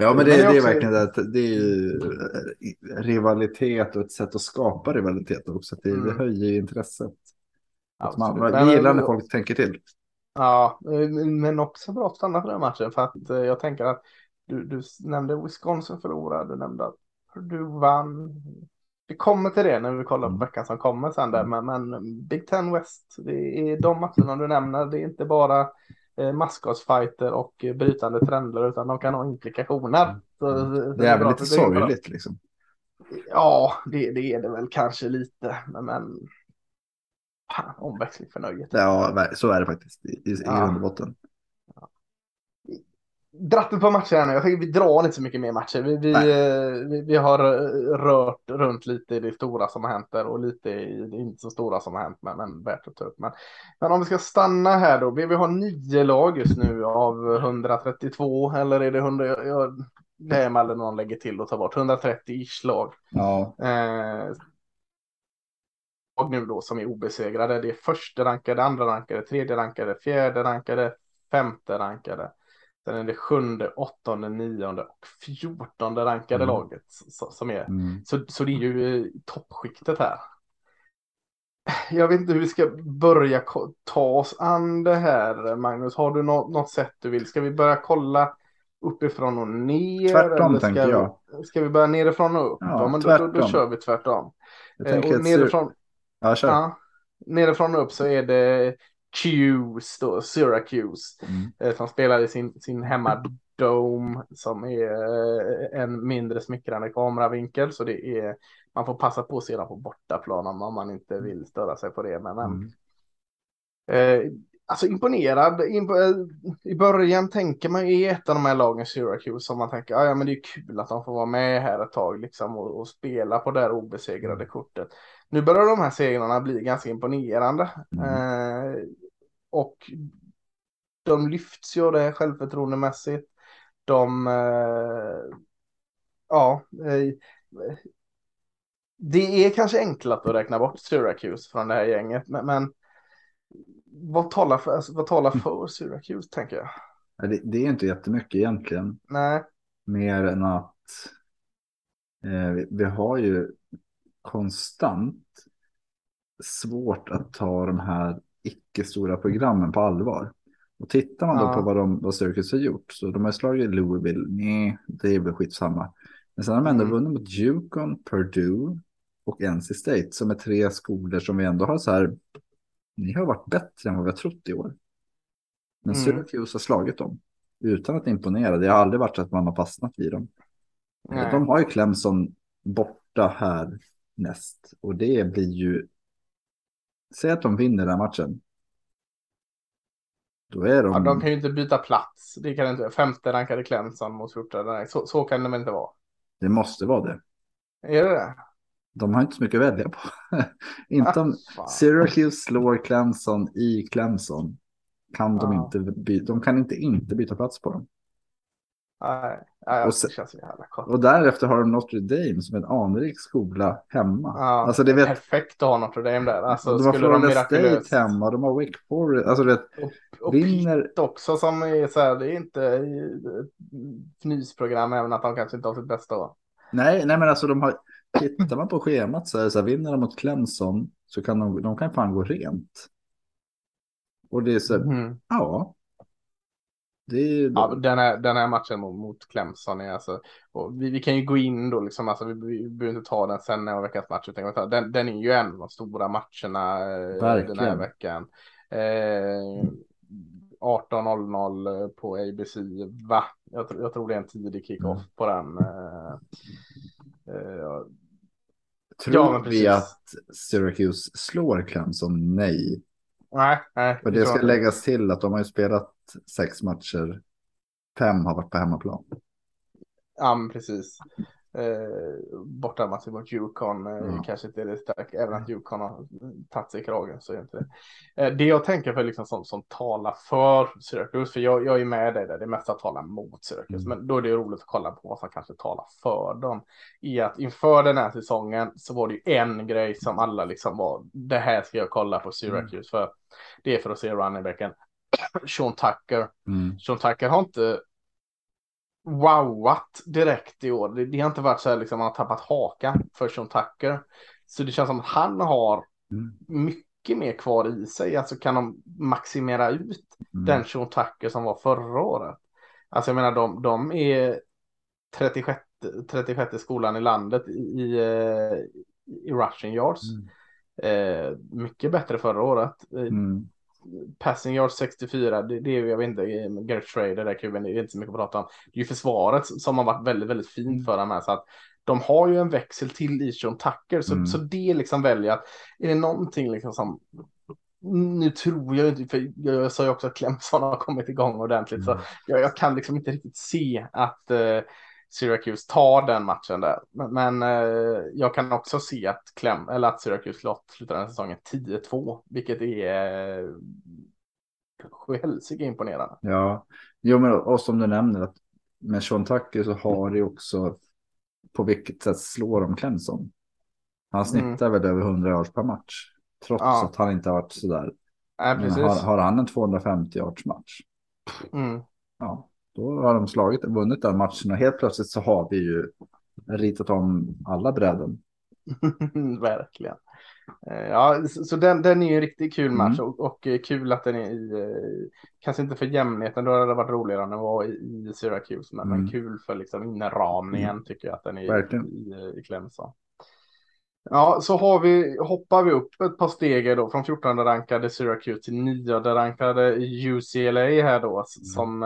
Ja, men Men det, det är det också- verkligen det. att Det är ju eh, rivalitet och ett sätt att skapa rivalitet också. Det, det Mm. höjer ju intresset. Att man, man gillar när folk tänker till. Ja, men också bra att stanna för den matchen för att eh, jag tänker att du, du nämnde Wisconsin förlorade, du nämnde att Purdue vann. Vi kommer till det när vi kollar på Mm. veckan som kommer sen där, men, men Big Ten West, det är de matcherna du nämner, det är inte bara eh, maskotsfighter och brytande trender utan de kan ha implikationer. Så, så Mm. Det är väl lite det sorgligt liksom. Ja, det, det är det väl kanske lite, men, men omväxling för nöjet. Ja, så är det faktiskt i, i, i Ja. grund och botten. Dratt ett par matcher här nu. Jag tänker vi drar inte så mycket mer matcher. Vi, vi, eh, vi, vi har eh, rört runt lite i det stora som har hänt där och lite i det inte så stora som har hänt, men, men värt att ta upp. Men, men om vi ska stanna här då. Vi, vi har nio lag just nu av 132 eller är det 100? Jag, jag, det är med någon lägger till och tar bort 130-ish lag. Ja, Eh, nu då som är obesegrade. Det är första rankade, andra rankade, tredje rankade, fjärde rankade, femte rankade. Sen är det sjunde, åttonde, nionde och fjortonde rankade Mm. laget så- som är. mm. Så, så det är ju eh, toppskiktet här. Jag vet inte hur vi ska börja ta oss an det här, Magnus. Har du något, något sätt du vill? Ska vi börja kolla uppifrån och ner? Tvärtom, eller ska tänker vi- jag. Ska vi börja nerifrån och upp? Ja, men då, då, då tvärtom. kör vi tvärtom. jag Eh, och nerifrån, Ja, kör. ja, nerifrån och upp så är det Qs då, Syracuse. Mm. eh, Som spelar i sin, sin hemmadome som är eh, en mindre smickrande kameravinkel. Så det är, man får passa på att se dem på bortaplan om om man inte vill störa sig på det. Men, Mm. Eh, alltså imponerad. Imp eh, I början tänker man i ett av de här lagen Syracuse som man tänker, "Ah, ja men det är kul att de får vara med här ett tag liksom och, och spela på det här obesegrade kortet. Nu börjar de här segrarna bli ganska imponerande. Eh, och de lyfts ju av det självförtroendemässigt. De, eh, ja, eh, det är kanske enklast att räkna bort Syracuse från det här gänget, men, men vad talar för, alltså, vad talar för Syracuse tänker jag? Ja, Det, det är inte jättemycket egentligen. Nej, Mer än att eh, vi, vi har ju konstant svårt att ta de här icke-stora programmen på allvar. Och tittar man då Ja. på vad, de, vad Syracuse har gjort, så de har slagit Louisville, nej, det är väl skitsamma. Men sen har de ändå Mm. vunnit mot Yukon, Purdue och NC State, som är tre skolor som vi ändå har så här, ni har varit bättre än vad vi har trott i år. Men Mm. Syracuse har slagit dem utan att imponera. Det har aldrig varit så att man har fastnat i dem. nej. De har ju Clemson borta här näst. Och det blir ju... Säg att de vinner den matchen. Då är de... Ja, de kan ju inte byta plats. Det kan inte Femte rankade Clemson mot fjortonde. Nej, Så, så kan väl inte vara. Det måste vara det. Är det det? De har inte så mycket att välja på. inte om Ah. Syracuse slår Clemson i Clemson. Kan de Ja. inte byta. De kan inte inte byta plats på dem. Nej, nej, Och sen-. Och därefter har de Notre Dame som en anrik skola hemma. Ja, alltså det vet... Perfekt att ha Notre Dame där. Alltså, de har Florida State hemma. De har Wake Forest. Alltså vet, och vinner... Pitt också som är så här, det är inte ett fnysprogram även att de kanske inte har sitt bästa år. Nej, nej, men alltså de har, tittar man på schemat så är det så här, vinner de mot Clemson så kan de, de kan fan gå rent. Och det är så här, Mm. ja. Är, Ja, den, här, den här matchen mot, mot Clemson är alltså, vi, vi kan ju gå in då liksom, alltså vi, vi behöver inte ta den sen när veckans match, utan den, den är ju en av de stora matcherna eh, den här Verkligen. veckan. Eh, 18.00 på ABC, va? Jag, tror- jag tror det är en tidig kick-off Mm. på den. Eh, eh, tror ja, vi att Syracuse slår Clemson? Nej. Nej, nej. Och det ska läggas till att de har ju spelat sex matcher. Fem har varit på hemmaplan. Ja, precis. Eh, bortamatch mot Yukon eh, Ja. kanske inte är det starkt. Även att Yukon har tagit sig i kragen så är det inte det. Eh, det jag tänker för liksom som, som talar för Syracuse, för jag, jag är med dig där, det mesta talar mot Syracuse, Mm. men då är det roligt att kolla på vad som kanske talar för dem. I att inför den här säsongen så var det ju en grej som alla liksom var, det här ska jag kolla på Syracuse för. Det är för att se running backen Sean Tucker. Mm. Sean Tucker har inte wowat direkt i år. Det, det har inte varit så här liksom han har tappat hakan för Sean Tucker. Så det känns som att han har Mm. mycket mer kvar i sig. Alltså kan de maximera ut Mm. den Sean Tucker som var förra året. Alltså jag menar de, de är 36, 36 skolan i landet i, i, eh, i rushing yards. Mm. Eh, mycket bättre förra året. Eh, Mm. Passing yards 64, det, det är jag vet inte, Garrett Schrader där kuben, det är inte så mycket att prata om. Det är ju försvaret som har varit väldigt, väldigt fint för dem här. Så att de har ju en växel till i Sean Tucker, så, Mm. så det liksom väljer att, är det någonting liksom som, nu tror jag inte, för jag sa ju också att Clemson har kommit igång ordentligt, så Mm. jag, jag kan liksom inte riktigt se att eh, Syracuse tar den matchen där. Men, men eh, jag kan också se att, Clem, eller att Syracuse slott slutar den här säsongen 10-2, vilket är eh, helsike imponerande. Ja, jo, men och som du nämner att med Sean Tucker så har det också på vilket sätt slår de Clemson. Han snittar väl över 100 yards per match. Trots Ja. att han inte har varit sådär. Nej, Men har, har han en 250 yards match. Mm. Ja, då har de slagit vunnit den matchen och helt plötsligt så har vi ju ritat om alla bräden. Verkligen. Eh, Ja, så, den, den är ju en riktigt kul match Mm. och, och eh, kul att den är i, eh, kanske inte för jämnheten, då hade det varit roligare om den var i, i Syracuse, men, men Mm. kul för liksom inramningen tycker jag att den är Verkligen. i, i, Clemson. Ja, så har vi, hoppar vi upp ett par steg då från 14 rankade Syracuse till 9 rankade UCLA här då, s- som,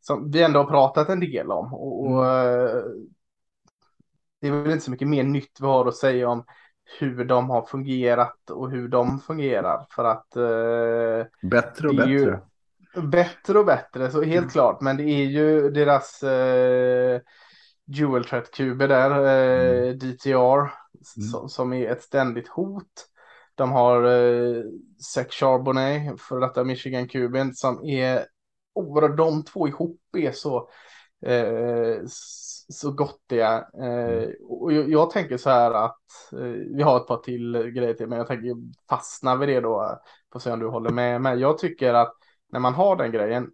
som vi ändå har pratat en del om. Och, och eh, det är väl inte så mycket mer nytt vi har att säga om hur de har fungerat och hur de fungerar. För att eh, Bättre och bättre. bättre och bättre, så helt klart. Men det är ju deras eh, dual threat kuber där, eh, DTR, som, som är ett ständigt hot. De har eh, Zach Charbonnet, för detta Michigan kuben, som är oerhört, de två ihop är så eh, så gottiga. Eh, och jag, jag tänker så här att eh, vi har ett par till grejer till, men jag tänker fastna vid det då. Får se om du håller med mig. Jag tycker att när man har den grejen,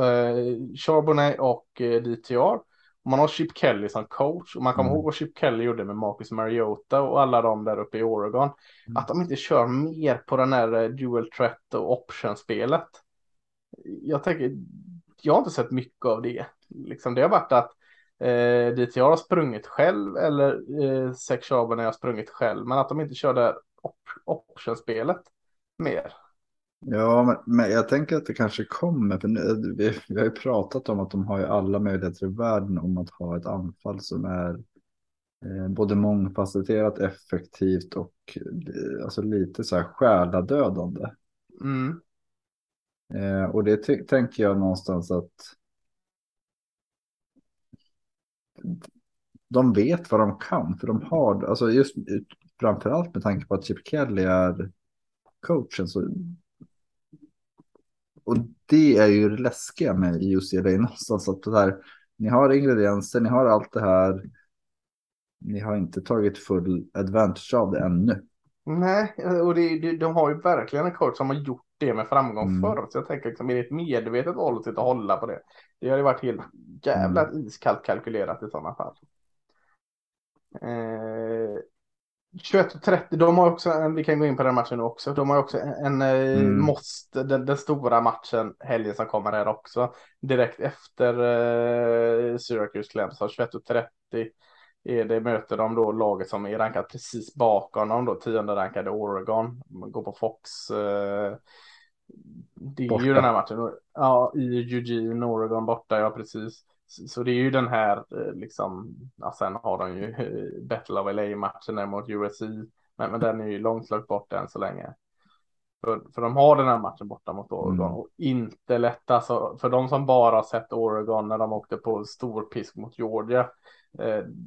eh, Charbonnet och eh, DTR, och man har Chip Kelly som coach och man kommer Mm. ihåg vad Chip Kelly gjorde med Marcus Mariota och alla de där uppe i Oregon. Mm. Att de inte kör mer på den här eh, dual threat och option-spelet. Jag tänker, jag har inte sett mycket av det. Liksom det har varit att eh, DTR har sprungit själv eller eh, Zach Charbonnet har sprungit själv. Men att de inte kör det här op- option-spelet mer. Ja, men, men jag tänker att det kanske kommer. För nu, vi, vi har ju pratat om att de har ju alla möjligheter i världen om att ha ett anfall som är eh, både mångfacetterat, effektivt och eh, alltså lite så här själadödande. Mm. Eh, och det tänker jag någonstans att de vet vad de kan. För de har, alltså just framförallt med tanke på att Chip Kelly är coachen. Så, och det är ju det läskiga med UCLA någonstans. Att det här, ni har ingredienser, ni har allt det här. Ni har inte tagit full advantage av det ännu. Nej, och det, de har ju verkligen en coach som har gjort det med framgång Mm. förr. Så jag tänker liksom, är det ett medvetet val att sitta och hålla på det? Det har ju varit helt jävla Mm. iskallt kalkylerat i sådana fall. Eh, 21.30, de har också, en, vi kan gå in på den matchen nu också, de har också en, en mm. måste, den, den, stora matchen helgen som kommer här också. Direkt efter eh, Syracuse Clemson, 21.30 är det, möter de då laget som är rankat precis bakom dem då, tionde rankade Oregon. Går på Fox. Eh, det är borta. ju den här matchen. Ja, i Eugene, Oregon borta, ja precis. Så det är ju den här, eh, liksom, ja, sen har de ju eh, Battle of LA-matchen mot USC, men, men den är ju långt, långt bort än så länge. För, för de har den här matchen borta mot Oregon mm. och inte lätt alltså, för de som bara har sett Oregon när de åkte på stor pisk mot Georgia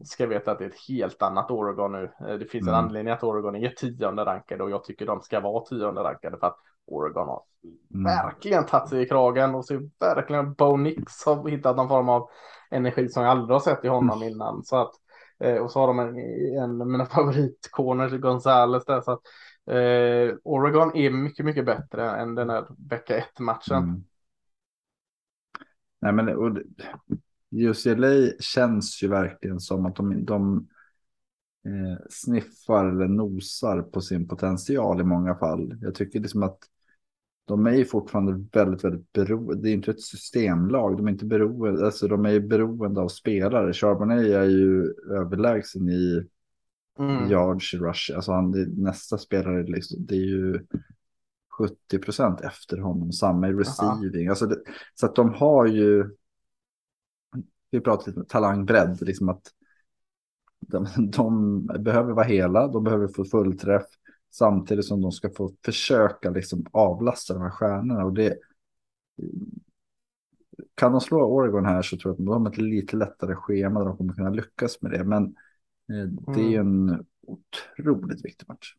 ska veta att det är ett helt annat Oregon nu. Eh, det finns mm. en anledning att Oregon är tionde rankade och jag tycker de ska vara tionde rankade för att Oregon har mm. verkligen tagit sig i kragen och ser verkligen Bo Nix har hittat någon form av energi som jag aldrig har sett i honom mm. innan. Så att, eh, och så har de en, en av mina favoritcorners, Gonzales där. Så att, eh, Oregon är mycket, mycket bättre än den här vecka ett matchen. Mm. Nej, men och, UCLA känns ju verkligen som att de, de eh, sniffar eller nosar på sin potential i många fall. Jag tycker liksom att de är ju fortfarande väldigt, väldigt beroende. Det är inte ett systemlag. De är inte beroende, alltså de är beroende av spelare. Charbonnet är ju överlägsen i mm. yards rush. Alltså han, nästa spelare, liksom, det är ju 70 procent efter honom. Samma i receiving. Alltså det, så att de har ju, vi pratar lite talangbredd, liksom att de, de behöver vara hela, de behöver få fullträff samtidigt som de ska få försöka liksom avlasta de här stjärnorna. Och det, kan de slå Oregon här så tror jag att de har ett lite lättare schema där de kommer kunna lyckas med det. Men eh, det är mm. en otroligt viktig match.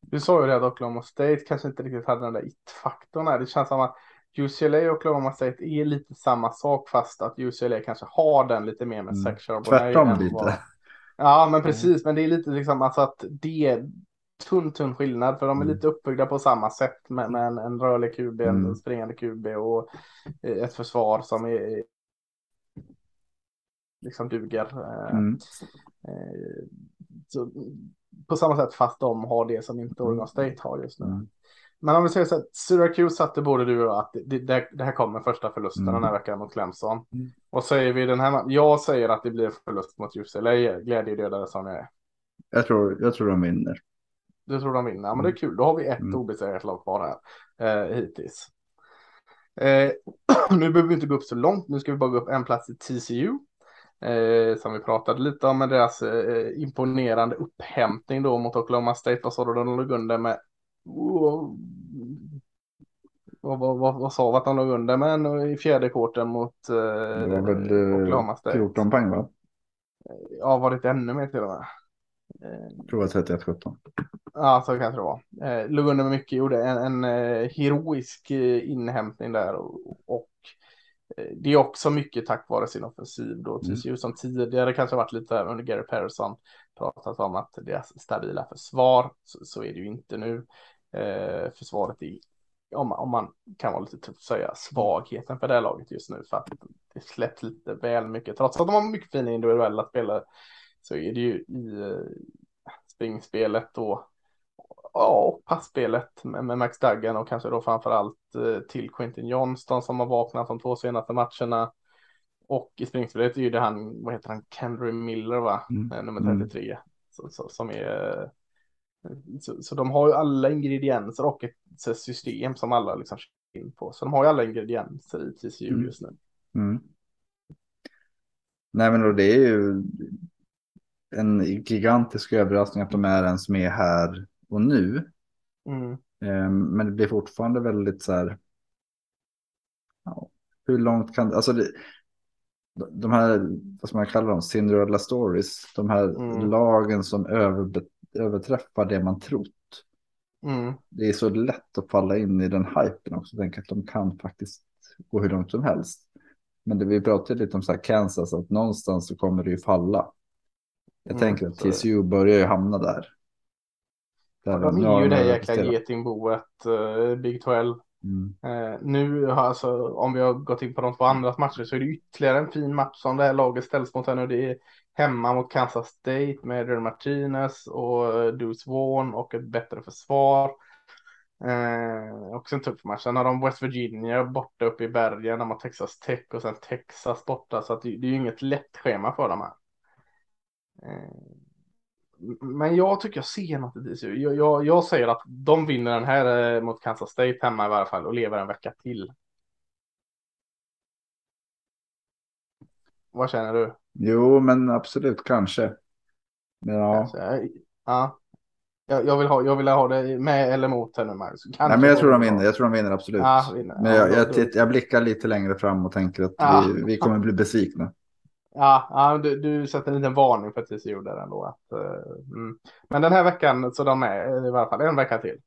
Du sa ju det att Oklahoma State kanske inte riktigt hade den där it-faktorn. Det känns som att UCLA och Oklahoma State är lite samma sak fast att UCLA kanske har den lite mer med mm. Tvärtom lite. Vad... Ja, men precis. Men det är lite liksom alltså att det är tunn, tunn skillnad för de är mm. lite uppbyggda på samma sätt med, med en, en rörlig QB, mm. en springande QB och eh, ett försvar som är liksom duger. Eh, mm. Eh, så, på samma sätt fast de har det som inte Oregon State har just nu. Mm. Men om vi säger så att Syracuse satte både du och att det, det, det här kommer första förlusten mm. den här veckan mot Clemson. Mm. Och säger vi den här, jag säger att det blir förlust mot UCLA, glädjedödare som jag är. Jag tror, jag tror de vinner. Du tror de vinner? Ja, men det är mm. kul, då har vi ett mm. obesegrat lag kvar här eh, hittills. Eh, nu behöver vi inte gå upp så långt, nu ska vi bara gå upp en plats i TCU. Eh, som vi pratade lite om med deras eh, imponerande upphämtning då mot Oklahoma State. Vad sa du, de låg under med vad, vad, vad, vad sa vi att de låg under med i fjärde korten mot eh, det var väl, eh, Oklahoma State? 14 poäng va? Ja, var det inte ännu mer till och med? Jag tror det var 31-17. Ja, så kanske det var. Eh, låg under med mycket, gjorde en, en eh, heroisk eh, inhämtning där och, och det är också mycket tack vare sin offensiv då. Mm. TCU som tidigare kanske varit lite under Gary Persson pratat om att deras stabila försvar så, så är det ju inte nu eh, försvaret i, om, om man kan vara lite tuff säga, svagheten för det här laget just nu. För att det släpps lite väl mycket. Trots att de har mycket fina individuella spelare så är det ju i eh, springspelet och ja, passspelet med, med Max Duggan och kanske då framförallt eh, till Quentin Johnston som har vaknat de två senaste matcherna. Och i springspelet är ju det han, vad heter han, Kendry Miller va, mm. Eh, nummer 33, mm. så, så, som är så, så, de har ju alla ingredienser och ett system som alla liksom in på. Så de har ju alla ingredienser i TCU mm. just nu. Mm. Nej men då det är ju en gigantisk överraskning att de är ens med här och nu. Mm. Ehm, men det blir fortfarande väldigt så här. Ja, hur långt kan alltså det, de här, vad ska man kalla dem, Cinderella stories, de här mm. lagen som över, överträffar det man trott. Mm. Det är så lätt att falla in i den hypen också, tänka att de kan faktiskt gå hur långt som helst. Men det vi pratade lite om så här Kansas, att någonstans så kommer det ju falla. Jag mm, tänker att TCU börjar ju hamna där. där de är ju det jäkla getingboet, uh, Big 12. Mm. Eh, nu har alltså, om vi har gått in på de två andra matcher så är det ytterligare en fin match som det här laget ställs mot här nu. Det är hemma mot Kansas State med Real Martinez och eh, Deuce Vaughn och ett bättre försvar. Eh, också en tuff match. Sen har de West Virginia borta uppe i bergen. De har Texas Tech och sen Texas borta. Så att det, det är ju inget lätt schema för dem här. Eh, men jag tycker jag ser något i TCU. Jag, jag, jag säger att de vinner den här eh, mot Kansas State hemma i varje fall och lever en vecka till. Vad känner du? Jo, men absolut, kanske. Men ja. Kanske. Ja. Jag, jag, vill ha, jag vill ha det med eller mot här nu, Magnus. Kanske Nej, men jag tror de vinner. Jag tror de vinner absolut. Ja, vinner. Men Ja, jag, jag, jag blickar lite längre fram och tänker att Ja. vi, vi kommer bli besvikna. Ja, ja du, du sätter en liten varning för TCU där ändå. Att, eh, mm. Men den här veckan så de är eh, i varje fall en vecka till.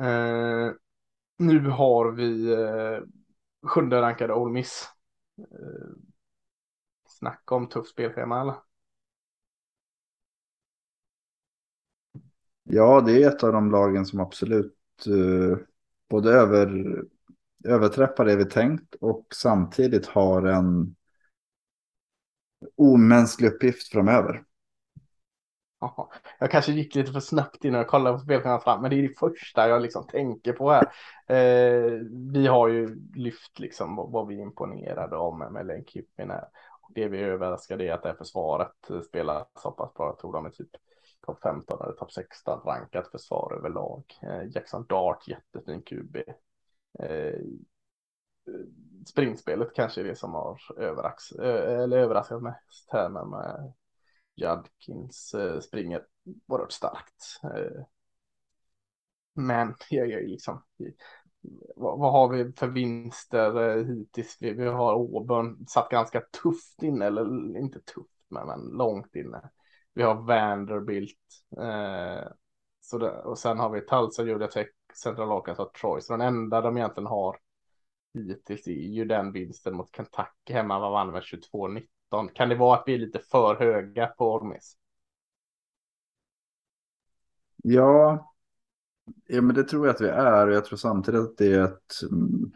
Eh, nu har vi eh, sjunde rankade Ole Miss. Eh, snacka om tufft spelschema eller? Ja, det är ett av de lagen som absolut eh, både över, överträffar det vi tänkt och samtidigt har en omänsklig uppgift framöver. Jag kanske gick lite för snabbt innan jag kollade på spelschemat fram, men det är det första jag liksom tänker på här. Eh, vi har ju lyft liksom vad, vad vi är imponerade om med, med här. Och det vi är överraskade är att det här försvaret spelar så pass bra. Jag tror de är typ topp 15 eller topp 16 rankat försvar överlag. Eh, Jackson Dart, jättefin QB. Eh, springspelet kanske är det som har överraskat, eh, eller överraskat mest här med, med Judkins eh, springer oerhört starkt. Eh, men jag är liksom, vad, vad har vi för vinster eh, hittills? Vi, vi har Auburn satt ganska tufft inne, eller inte tufft, men, men långt inne. Vi har Vanderbilt. Eh, så det, och sen har vi Tulsa, Georgia Tech, Central Arkansas och Troy. Så den enda de egentligen har hittills är ju den vinsten mot Kentucky hemma. Vad vann med 22-19. Kan det vara att vi är lite för höga på Ormis? Ja, ja, men det tror jag att vi är jag tror samtidigt att det är ett... Mm,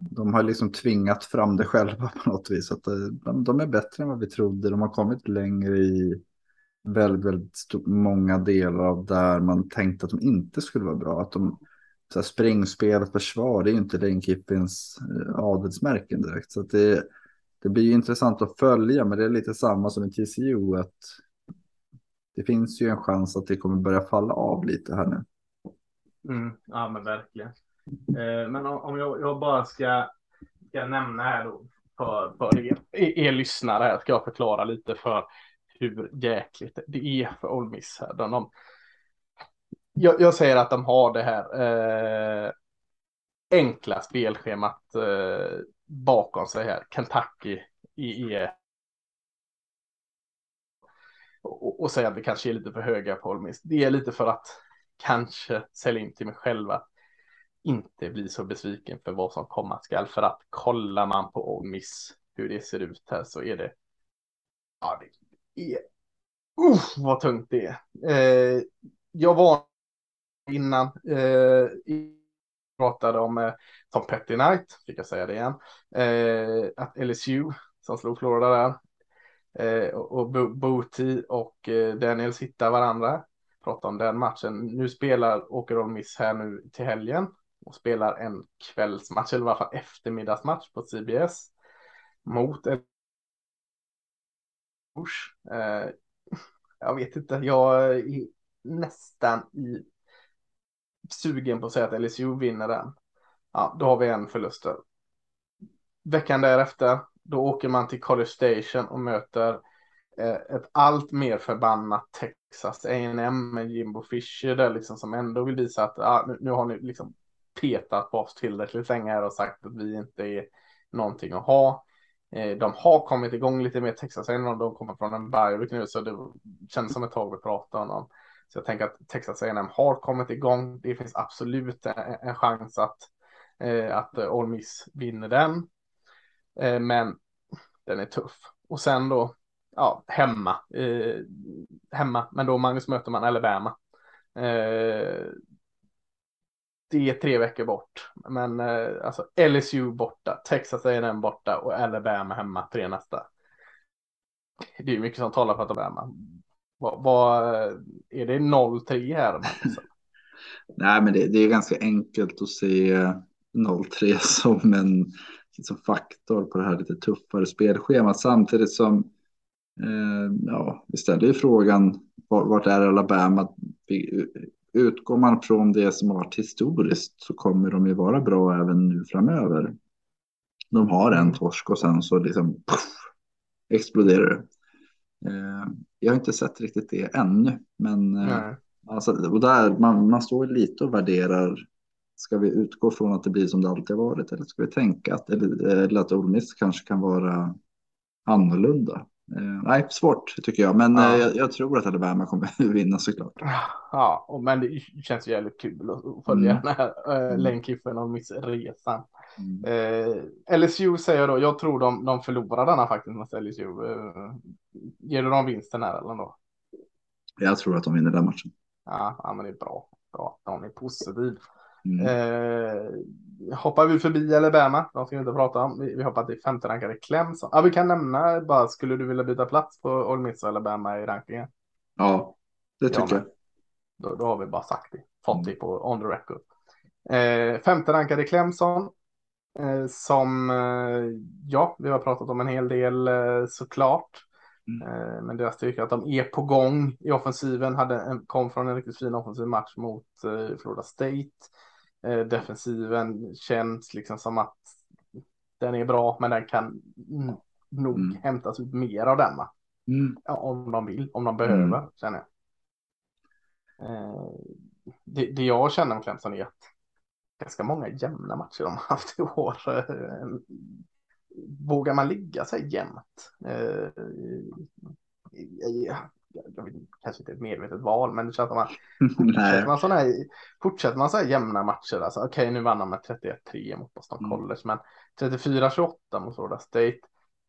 de har liksom tvingat fram det själva på något vis. Att eh, de, de är bättre än vad vi trodde. De har kommit längre i väldigt, väldigt många delar av där man tänkte att de inte skulle vara bra. Att de, så här, springspel och försvar, det är ju inte Lane eh, adelsmärken direkt. Så att det, det blir ju intressant att följa, men det är lite samma som i TCO. att Det finns ju en chans att det kommer börja falla av lite här nu. Mm, ja, men verkligen. Eh, men om, om jag, jag bara ska, ska nämna här då för, för er, er lyssnare här ska jag förklara lite för hur jäkligt det är för Ole Miss här. De, de, jag, jag säger att de har det här eh, enkla spelschemat eh, bakom sig här. Kentucky i, i eh, och, och säga att det kanske är lite för höga på Det är lite för att kanske sälja in till mig själva inte bli så besviken för vad som komma skall. För att kollar man på Ole Miss hur det ser ut här så är det. Ja, det är. Uff, vad tungt det är. Eh, jag var innan. Eh, pratade om eh, Tom Petty Knight, fick jag säga det igen. Eh, att LSU som slog Florida där. Eh, och och Bo- Booty och eh, Daniels hittar varandra. Prata om den matchen. Nu spelar åker Ole Miss här nu till helgen och spelar en kvällsmatch eller i alla fall eftermiddagsmatch på CBS mot en eh, Jag vet inte, jag är nästan i sugen på att säga att LSU vinner den. Ja, då har vi en förlust. där. Veckan därefter, då åker man till College Station och möter eh, ett allt mer förbannat Texas A&M med Jimbo Fisher där liksom som ändå vill visa att ah, nu, nu har ni liksom petat på oss tillräckligt länge här och sagt att vi inte är någonting att ha. Eh, de har kommit igång lite mer Texas A&M, de kommer från en bye nu så det känns som ett tag vi pratade om dem. Så jag tänker att Texas A&M har kommit igång. Det finns absolut en, en chans att, eh, att Ole Miss vinner den. Eh, men den är tuff. Och sen då, ja, hemma. Eh, hemma, men då Magnus möter man Alabama. Eh, det är tre veckor bort. Men eh, alltså LSU borta, Texas A&M borta och Alabama hemma tre nästa. Det är mycket som talar för att Alabama. Vad, vad, eh, är det 0-3 här? Nej, men det, det, är ganska enkelt att se 0-3 som en som faktor på det här lite tuffare spelschemat. Samtidigt som eh, ja, vi ställer ju frågan vart är Alabama? Utgår man från det som har varit historiskt så kommer de ju vara bra även nu framöver. De har en torsk och sen så liksom puff, exploderar det. Eh, jag har inte sett riktigt det ännu, men eh, alltså, och där, man, man står lite och värderar. Ska vi utgå från att det blir som det alltid har varit eller ska vi tänka att, eller, eller att Ole Miss kanske kan vara annorlunda? Eh, nej, svårt tycker jag, men ja. eh, jag, jag, tror att Alabama kommer vinna såklart. Ja, och, men det känns jävligt kul att följa mm. den här eh, mm. Lane Kiffen och Miss Resan. Mm. Eh, LSU säger då, jag tror de, de förlorar denna faktiskt mot LSU. Eh, ger du dem vinsten här eller då? Jag tror att de vinner den matchen. Ja, ja men det är bra. Bra, de är positiv. Mm. Eh, hoppar vi förbi Alabama, de ska vi inte prata om. Vi, vi hoppar till femte rankade Clemson. Ja, vi kan nämna bara, skulle du vilja byta plats på Ole Miss och Alabama i rankingen? Ja, det tycker jag. Då, då, har vi bara sagt det, fått det på on the record. Eh, femte rankade Clemson. Eh, som, eh, ja, vi har pratat om en hel del eh, såklart. Mm. Eh, men deras styrka att de är på gång i offensiven. Hade en, kom från en riktigt fin offensiv match mot Florida State. Eh, defensiven känns liksom som att den är bra, men den kan nog mm. hämtas ut mer av den. Mm. Ja, om de vill, om de behöver, mm. känner jag. Det, det, jag känner om Clemson är att ganska många jämna matcher de har haft i år vågar man ligga sig jämnt? Eh, kanske inte ett medvetet val, men det känns som att fortsätter man sådana här, fortsätter man så här jämna matcher, alltså okej okay, nu vann de med 31-3 mot Boston mm. College, men 34-28 mot Florida State,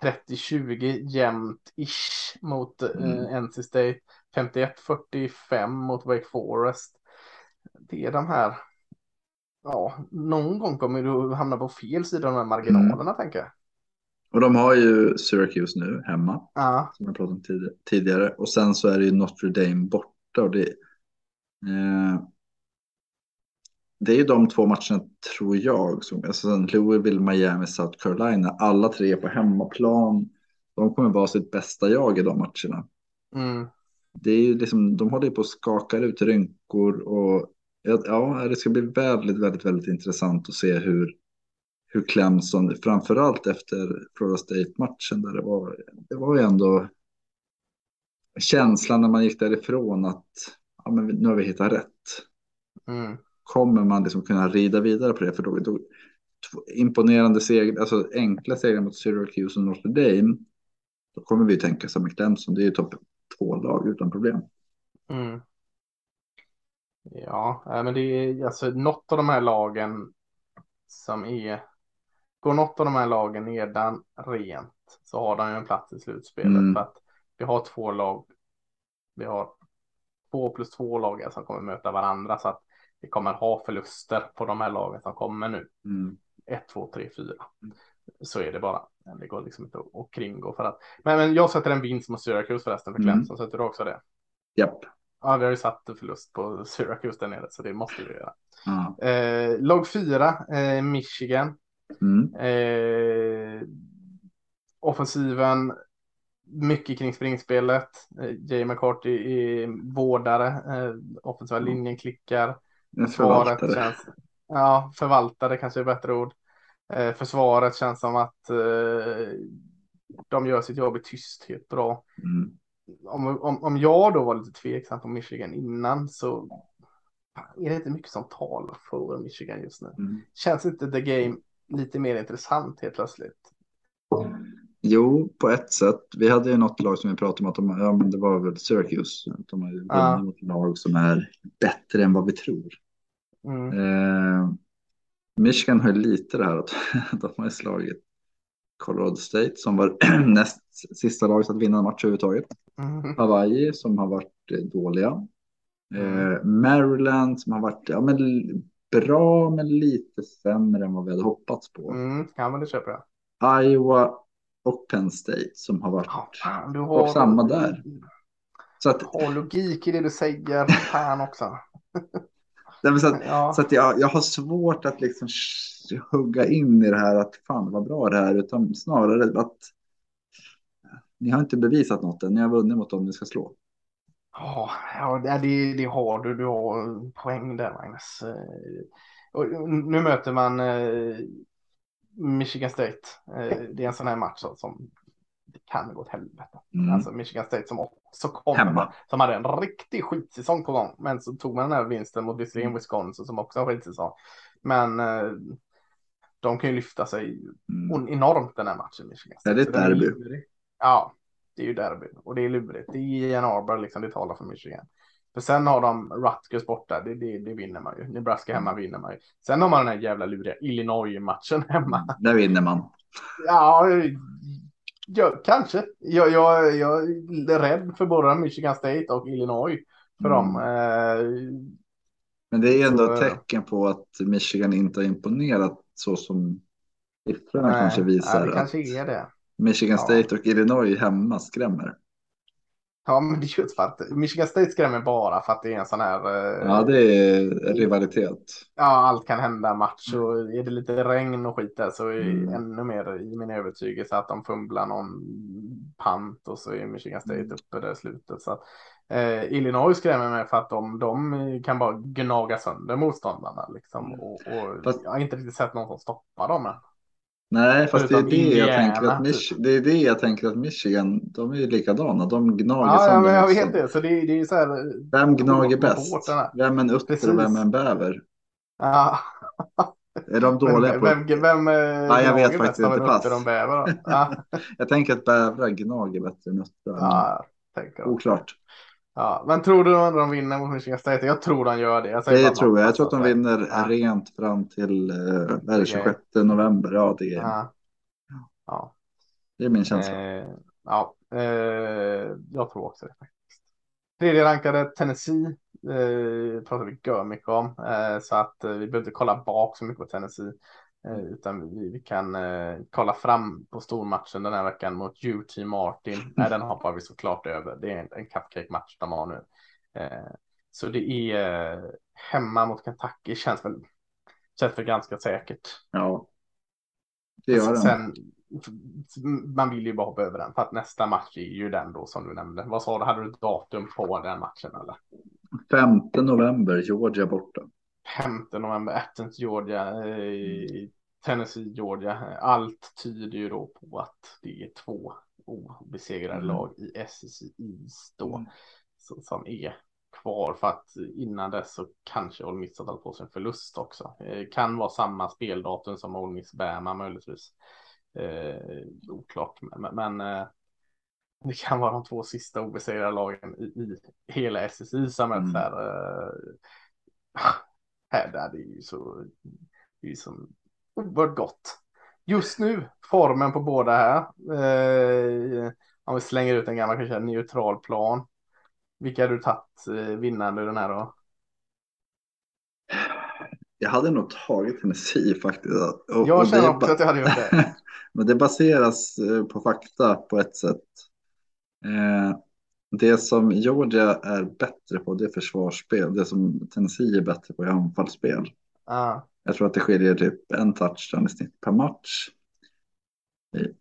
30-20 jämnt-ish mot eh, mm. eh, NC State, 51-45 mot Wake Forest. Det är de här, ja, någon gång kommer du hamna på fel sida av de här marginalerna mm. tänker jag. Och de har ju Syracuse nu hemma. Ja. Som jag pratade om tidigare. Och sen så är det ju Notre Dame borta. Och det, eh, det är ju de två matcherna tror jag. Som, alltså Louisville, Miami, South Carolina. Alla tre på hemmaplan. De kommer vara sitt bästa jag i de matcherna. Mm. Det är ju liksom, de håller på att skaka ut rynkor. Och ja, det ska bli väldigt, väldigt, väldigt intressant att se hur hur Clemson, framförallt efter Florida State-matchen där det var, det var ju ändå känslan när man gick därifrån att ja, men nu har vi hittat rätt. Mm. Kommer man liksom kunna rida vidare på det? För då, då imponerande seger, alltså enkla segrar mot Syracuse och Notre Dame. Då kommer vi tänka som Clemson, det är ju topp två lag utan problem. Mm. Ja, men det är alltså något av de här lagen som är går något av de här lagen nedan rent så har de ju en plats i slutspelet. Mm. För att vi har två lag. Vi har två plus två lag som kommer möta varandra så att vi kommer ha förluster på de här lagen som kommer nu. Mm. Ett, två, tre, fyra. Mm. Så är det bara. Det går liksom inte att kringgå för att. Men, men jag sätter en vinst mot Syracuse förresten för mm. Clemson. Sätter du också det? Japp. Ja, vi har ju satt förlust på Syracuse där nere så det måste vi göra. Mm. Eh, lag fyra, eh, Michigan. Mm. Eh, offensiven, mycket kring springspelet. Eh, Jay McCarthy är vårdare. Eh, offensiva mm. linjen klickar. Försvaret känns... Ja, förvaltare kanske är bättre ord. Eh, försvaret känns som att eh, de gör sitt jobb i tysthet bra. Mm. Om, om, om jag då var lite tveksam på Michigan innan så är det inte mycket som talar för Michigan just nu. Mm. Känns inte the game lite mer intressant helt plötsligt? Jo, på ett sätt. Vi hade ju något lag som vi pratade om att de, ja, men det var väl Syracuse. De har ju ja. mot lag som är bättre än vad vi tror. Mm. Eh, Michigan har ju lite det här att de har slagit Colorado State som var näst sista laget att vinna en match överhuvudtaget. Mm. Hawaii som har varit dåliga. Mm. Eh, Maryland som har varit ja, men bra men lite sämre än vad vi hade hoppats på. Mm, ja, men det köper jag. Iowa och Penn State som har varit Ja, fan, du och har, samma där. Så att, har logik i det du säger. Fan också. nej, så att, Ja. så att jag, jag har svårt att liksom hugga in i det här att fan vad bra det här utan snarare att ni har inte bevisat något än. Ni har vunnit mot dem ni ska slå. Ja, ja det, det har du. Du har poäng där, Magnus. Eh, Och nu möter man eh, Michigan State. Eh, Det är en sån här match som- det kan gå åt helvete. Mm. Alltså Michigan State som också kommer, Hemma. som hade en riktig skitsäsong på gång. Men så tog man den här vinsten mot visserligen Mm. Wisconsin som också har skitsäsong. Men eh, de kan ju lyfta sig Mm. enormt den här matchen. Michigan Är det ett derby? Ja, det är ju derby och det är lurigt. Det är i Ann Arbor liksom, det talar för Michigan. För sen har de Rutgers borta, det, det, det vinner man ju. Nebraska hemma vinner man ju. Sen har man den här jävla luriga Illinois-matchen hemma. Där vinner man. Ja, ja kanske. Jag, jag, jag är rädd för både Michigan State och Illinois. För Mm. dem. Eh, Men det är ändå ett tecken på att Michigan inte har imponerat så som siffrorna kanske visar. Ja, det att kanske är det. Michigan Ja. State och Illinois hemma skrämmer. Ja, men det är just för att Michigan State skrämmer bara för att det är en sån här. eh, Ja, det är rivalitet. Ja, allt kan hända match och är det lite regn och skit där så är Mm. ännu mer i min övertygelse att de fumlar någon pant och så är Michigan State Mm. uppe där i slutet. Så att, eh, Illinois skrämmer mig för att de, de kan bara gnaga sönder motståndarna liksom. Och, och Mm. Fast- jag har inte riktigt sett någon som stoppar dem än. Nej, fast det är det jag tänker att Mich- det är det jag tänker att Michigan, de är ju likadana. De gnager Ja, ja, men jag vet motstånd. det. Så det, är- det är så här. eh, Vem gnager bäst? Vem är en utter Precis. och vem är en bäver? Ja, Är de dåliga vem, på vem, vem eh, Ja, jag vet faktiskt inte, pass. bäver? Ja, Jag tänker att bävrar gnager bättre än uttrar. ja, också. Oklart. Ja, men tror du att de vinner mot Michigan State? Jag tror de gör det. Jag Det tror jag. Jag tror att de vinner Ja. rent fram till eh, vad är det, Okej. 26 november. Ja, det är, Ja. Ja. det är min känsla. Eh, ja, eh, jag tror också det faktiskt. Tredje rankade Tennessee eh, pratar vi gör mycket om. Eh, så att eh, vi behöver inte kolla bak så mycket på Tennessee. Eh, utan vi, vi kan eh, kolla fram på stormatchen den här veckan mot UT Martin. Nej, den hoppar vi såklart över. Det är en, en cupcake-match de har nu. Eh, så det är eh, hemma mot Kentucky. Känns väl, känns väl ganska säkert. Ja, det gör den. Sen, man vill ju bara hoppa över den för att nästa match är ju den då som du nämnde. Vad sa du, hade du datum på den matchen eller? 5 november, Georgia borta. 5 november, Athens, Georgia, eh, Tennessee, Georgia. Allt tyder ju då på att det är två obesegrade Mm. lag i SEC East då Mm. så- som är kvar för att innan dess så kanske Ole Miss har tagit på sig en förlust också. Eh, kan vara samma speldatum som Ole Miss Bama möjligtvis. Eh, oklart, men, men eh, det kan vara de två sista obesegrade lagen i, i hela SSI som möts Mm. här. Eh, här där det är ju så, det är ju så oerhört gott. Just nu, formen på båda här. Eh, om vi slänger ut en gammal kanske neutral plan. Vilka hade du tagit eh, vinnande den här då? Jag hade nog tagit Tennessee faktiskt. Och, Jag känner också att jag hade gjort det. Men det baseras eh, på fakta på ett sätt. Eh, Det som Georgia är bättre på det är försvarsspel. Det som Tennessee är bättre på är anfallsspel. Ja, Jag tror att det skiljer typ en touchdown i snitt per match.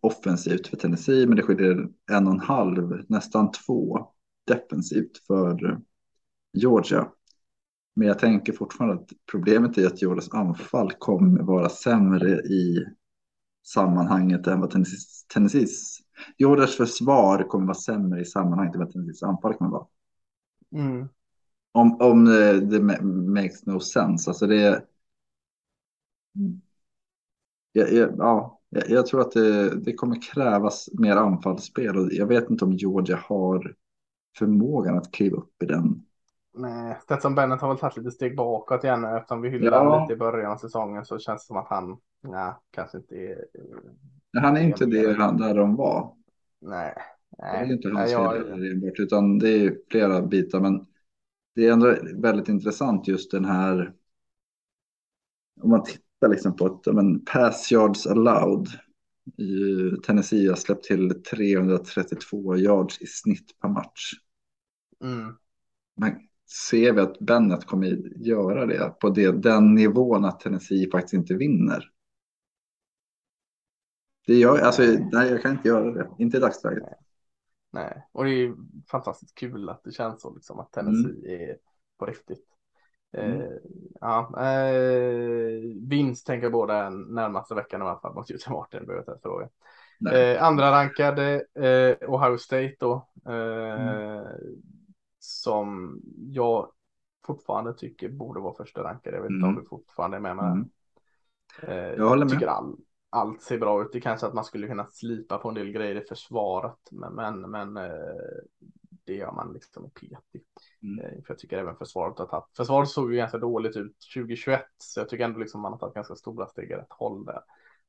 Offensivt för Tennessee, men det skiljer en och en halv, nästan två defensivt för Georgia. Men jag tänker fortfarande att problemet är att Georgias anfall kommer vara sämre i sammanhanget än vad Tennessees, Tennessees försvar kommer vara sämre i sammanhanget än vad Tennessees anfall kommer vara. mm. Om, om eh, det ma- makes no sense. Alltså det. Jag, jag, ja, jag, jag tror att det, det kommer krävas mer anfallsspel och jag vet inte om Georgia har förmågan att kliva upp i den. Nej, Stetson Bennett har väl tagit lite steg bakåt igen eftersom vi hyllade Ja. lite i början av säsongen så känns det som att han nej, kanske inte är. Han är inte det han där de var. Nej, Det är nej. inte nej hans jag, enbart, utan det är flera bitar. Men det är ändå väldigt intressant just den här om man tittar liksom på ett, men pass yards allowed. I Tennessee har släppt till 332 yards i snitt per match. Mm. Men ser vi att Bennett kommer göra det på det, den nivån att Tennessee faktiskt inte vinner? Det gör, alltså, nej, jag kan inte göra det. Inte i dagsläget. Nej, och det är fantastiskt kul att det känns så liksom att Tennessee mm. är på riktigt. Mm. Eh, ja, eh, vinst tänker jag båda närmaste veckan i alla fall mot Utah Martin. Behöver jag fråga. Eh, andra rankade eh, Ohio State då. Eh, mm. Som jag fortfarande tycker borde vara första rankade. Jag vet inte mm. om du fortfarande är med mig. Mm. Eh, jag håller med. Tycker all, allt ser bra ut. Det kanske att man skulle kunna slipa på en del grejer i försvaret. Men, men, men det gör man liksom petigt. Mm. Eh, för jag tycker även försvaret har tagit, försvaret såg ju ganska dåligt ut 2021, så jag tycker ändå liksom man har tagit ganska stora steg i rätt håll där.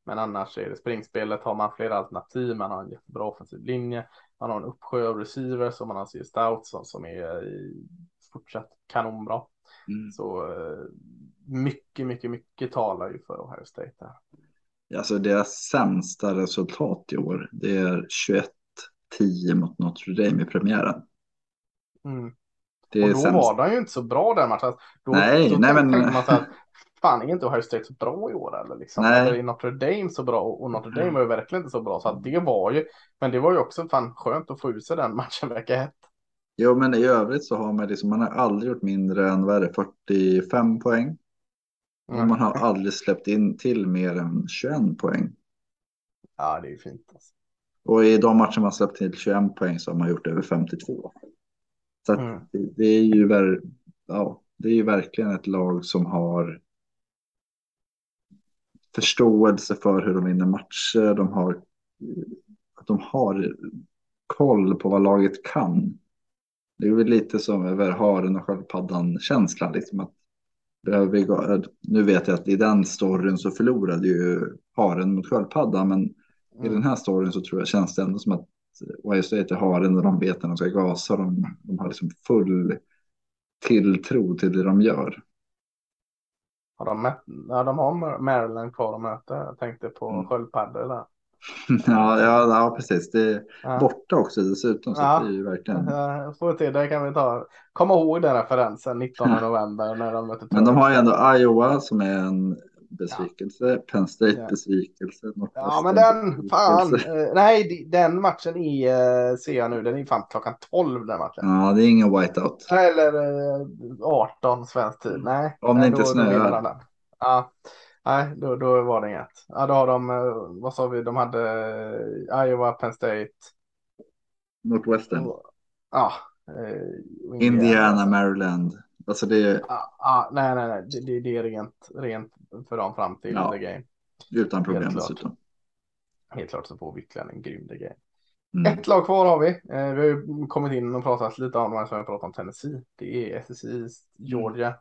Men annars är det springspelet har man flera alternativ, man har en jättebra offensiv linje, man har en uppsjö av receivers och man har C Stout som, som är fortsatt kanonbra. Mm. Så eh, mycket, mycket, mycket talar ju för Ohio State här. Alltså deras sämsta resultat i år, det är 21-10 mot Notre Dame i premiären. Mm. Det och då sämst. var de ju inte så bra den matchen. Då, nej, då nej men. Man så här, fan är inte Ohio State så bra i år eller liksom? Nej. Eller är Notre Dame så bra? Och Notre Dame var ju verkligen inte så bra. Så att det var ju, men det var ju också fan skönt att få ut sig den matchen vecka ett. Jo, men i övrigt så har man liksom, man har aldrig gjort mindre än, vad är det, 45 poäng. Och mm. man har aldrig släppt in till mer än 21 poäng. Ja, det är ju fint. Alltså. Och i de matcher man släppt till 21 poäng så har man gjort över 52. Så mm. det, det, är ju ver, ja, det är ju verkligen ett lag som har förståelse för hur de vinner matcher. De har, de har koll på vad laget kan. Det är väl lite som över haren och sköldpaddan känslan. Liksom att behöver vi gå, nu vet jag att i den storyn så förlorade ju haren mot sköldpaddan. Men mm. i den här storyn så tror jag känns det ändå som att Ohio State har den och de vet när de ska gasa. De, de har liksom full tilltro till det de gör. Har de, ja, de har Maryland kvar att möta. Jag tänkte på mm. sköldpaddor där. ja, ja, ja, precis. Det är ja. borta också dessutom. Så ja. det är ju verkligen... Ja, får till, det kan vi ta. Komma ihåg den referensen 19 november när de möter Men de har ju ändå Iowa som är en besvikelse. Ja. Penn State ja. besvikelse. Ja, men den, fan. Eh, nej, den matchen i uh, ser jag nu. Den är fan klockan 12 den matchen. Ja, det är ingen whiteout. Eller uh, 18 svensk tid. Nej. Om det inte snöar. Ja, nej, då, då var det inget. Ja, då har de, uh, vad sa vi, de hade Iowa, Penn State. Northwestern. Ja. Indiana, Maryland. Alltså det... Ah, ah, nej, nej, nej. Det, det, är rent, rent för dem fram till ja, the game. Utan problem Helt dessutom. Helt klart så får vi ytterligare en grym the game. Mm. Ett lag kvar har vi. Eh, vi har ju kommit in och pratat lite om det som vi pratat om Tennessee. Det är SSI Georgia.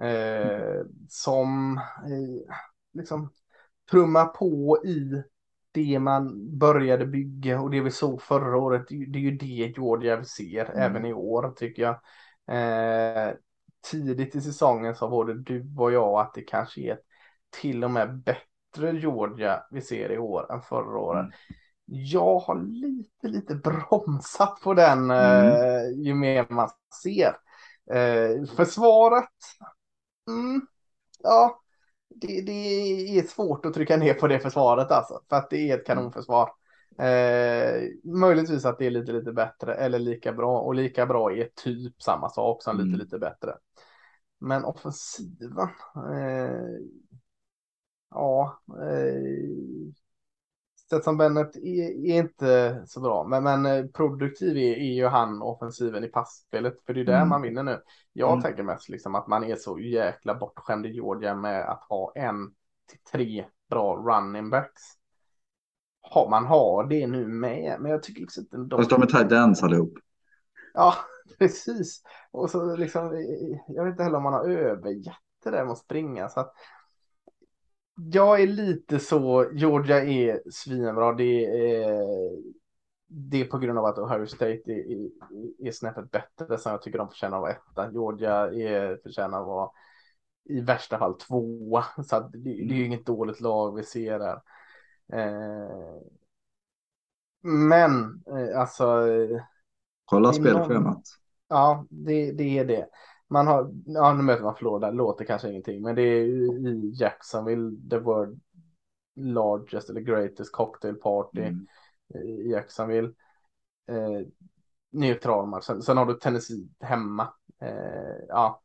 Eh, som eh, liksom trummar på i det man började bygga och det vi såg förra året. Det, det är ju det Georgia vi ser mm. även i år tycker jag. Tidigt i säsongen sa både du och jag att det kanske är till och med bättre Georgia vi ser i år än förra året. Mm. Jag har lite, lite bromsat på den mm. eh, ju mer man ser. Eh, försvaret, mm, ja, det, det, är svårt att trycka ner på det försvaret alltså, för att det är ett kanonförsvar. Eh, möjligtvis att det är lite, lite bättre eller lika bra och lika bra är typ samma sak som mm. lite, lite bättre. Men offensiven, eh, ja, eh, Stetson Bennett är, är, inte så bra, men, men eh, produktiv är, är ju han offensiven i passspelet, för det är där mm. man vinner nu. Jag mm. tänker mest liksom att man är så jäkla bortskämd i Georgia med att ha en till tre bra running backs har man har det nu med. Men jag tycker liksom inte... De... Fast de är tight ends allihop. Ja, precis. Och så liksom, jag vet inte heller om man har övergett det där med att springa. Så att jag är lite så, Georgia är svinbra. Det är, det är på grund av att Ohio State är, är, är snäppet bättre som jag tycker de förtjänar att vara etta. Georgia är, förtjänar att vara i värsta fall tvåa. Så det, det, är ju Mm. inget dåligt lag vi ser där. Eh, men eh, alltså, eh, Kolla spelschemat. ja, det, det är det. Man har, ja nu möter man Florida, låter kanske ingenting, men det är i Jacksonville, the world largest eller greatest cocktail party Mm. i Jacksonville. Eh, neutral match. Sen, sen har du Tennessee hemma. Eh, ja,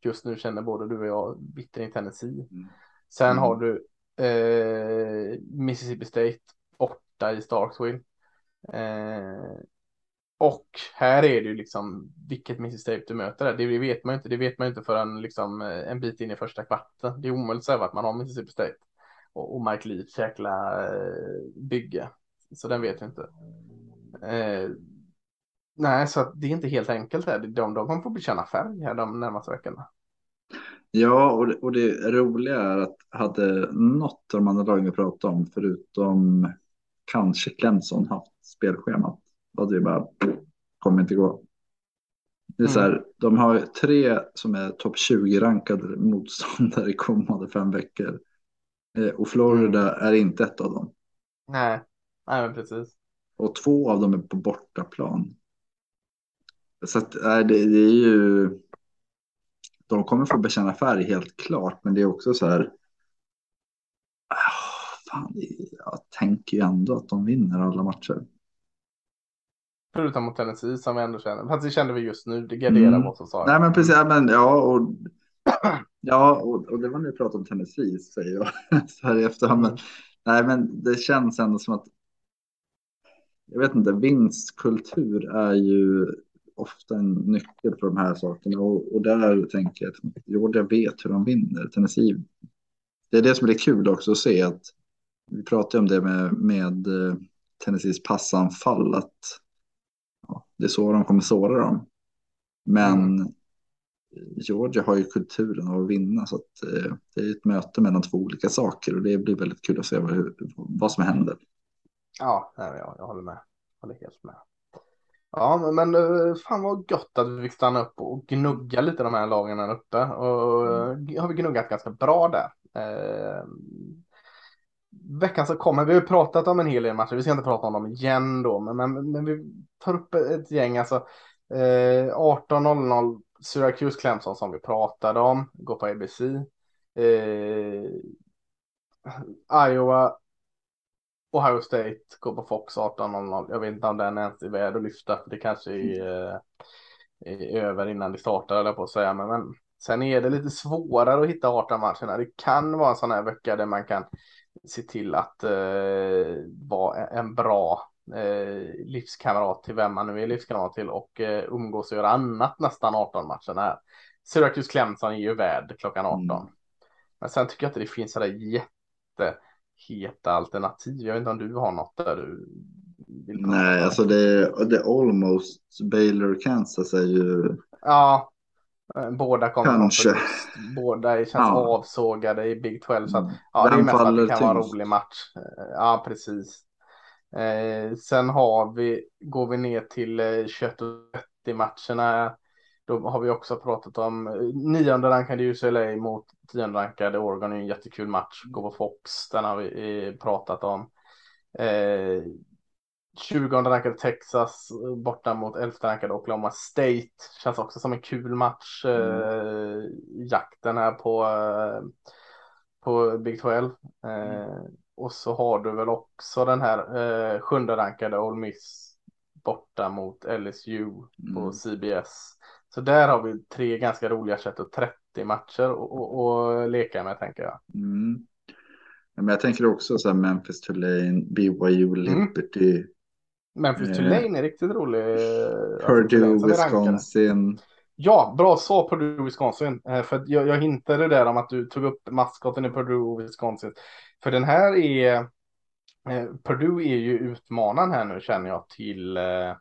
just nu känner både du och jag bitter i Tennessee. Mm. Sen Mm. har du eh, Mississippi State borta i Starksville. Eh, och här är det ju liksom vilket Mississippi du möter. Det vet man ju inte. Det vet man ju inte förrän liksom eh, en bit in i första kvarten. Det är omöjligt att säga vart man har Mississippi State. Och, och Mike Leafs jäkla eh, bygge. Så den vet vi inte. Eh, nej, så det är inte helt enkelt. Här. De, de kommer få bekänna färg här de närmaste veckorna. Ja, och det, och det roliga är att hade något av de andra lagen vi pratade om, förutom kanske Clemson, haft spelschemat, hade vi bara, kommer inte gå. Det är så här, de har tre som är topp 20-rankade motståndare i kommande fem veckor. Eh, Och Florida är inte ett av dem. Nej, nej men precis. Och två av dem är på bortaplan. Så att, nej, det, det är ju... De kommer få bekänna färg helt klart, men det är också så här... ah, Fan, det- jag tänker ju ändå att de vinner alla matcher. Förutom mot Tennessee som vi ändå känner. Fast det kände vi just nu. Det garderar Mm. vad som sa. Nej, men precis. Men, ja, och, ja och, och det var när vi pratade om Tennessee, säger jag så här i efterhand. Men, nej, men det känns ändå som att... Jag vet inte, vinstkultur är ju ofta en nyckel för de här sakerna. Och, och där tänker jag att Georgia vet hur de vinner. Tennessee, det är det som är kul också att se att vi pratade om det med, med eh, Tennessees passanfall. Att det är så de kommer såra dem. Men Georgia har ju kulturen av att vinna så att eh, det är ett möte mellan två olika saker och det blir väldigt kul att se vad, vad som händer. Ja, jag, jag håller med. Jag håller helt med. Ja, men, eh, fan vad gott att vi fick stanna upp och gnugga lite de här lagen här uppe. Och eh, har vi gnuggat ganska bra där. Eh, veckan som kommer, vi har ju pratat om en hel del matcher, vi ska inte prata om dem igen då, men, men, men vi tar upp ett gäng, alltså eh, 18.00 Syracuse Clemson som vi pratade om, går på ABC. Eh, Iowa Ohio State går på Fox 18.00. Jag vet inte om den ens är värd att lyfta. För det kanske är, eh, är över innan det startar, eller på att säga. Men, men sen är det lite svårare att hitta 18 matcherna. Det kan vara en sån här vecka där man kan se till att eh, vara en bra eh, livskamrat till vem man nu är livskamrat till och eh, umgås och göra annat nästan 18 matcherna här. Syracuse Clemson är ju värd klockan 18. Mm. Men sen tycker jag inte det finns sådär jätteheta alternativ. Jag vet inte om du har något där du vill prata Nej, alltså det, det är almost Baylor Kansas är ju Ja, båda kommer Kanske. förlust. Båda känns Ja. avsågade i Big 12. Så att, Mm. ja, det är mest att det kan vara en rolig match. Eh, Ja, precis. Eh, sen har vi, går vi ner till eh, 21 matcherna. Då har vi också pratat om eh, nionde rankade UCLA mot tionde rankade Oregon. är en jättekul match. Går på Fox. Den har vi eh, pratat om. Eh, 20 rankade Texas eh, borta mot 11 rankade Oklahoma State. Känns också som en kul match. Eh, jakten här på, eh, på Big 12. Eh, och så har du väl också den här eh, sjunde rankade Ole Miss borta mot LSU på Mm. CBS. Så där har vi tre ganska roliga 30 matcher och, och, och leka med tänker jag. Mm. Men jag tänker också så här Memphis Tulane, BYU Liberty, Memphis Eh, Tulane är riktigt rolig. eh, alltså Purdue, rankade. Wisconsin. Ja, bra så Purdue Wisconsin. Eh, För jag, jag hintade där om att du tog upp maskoten i Purdue Wisconsin. För den här är, eh, Purdue är ju utmanaren här nu känner jag till, eh,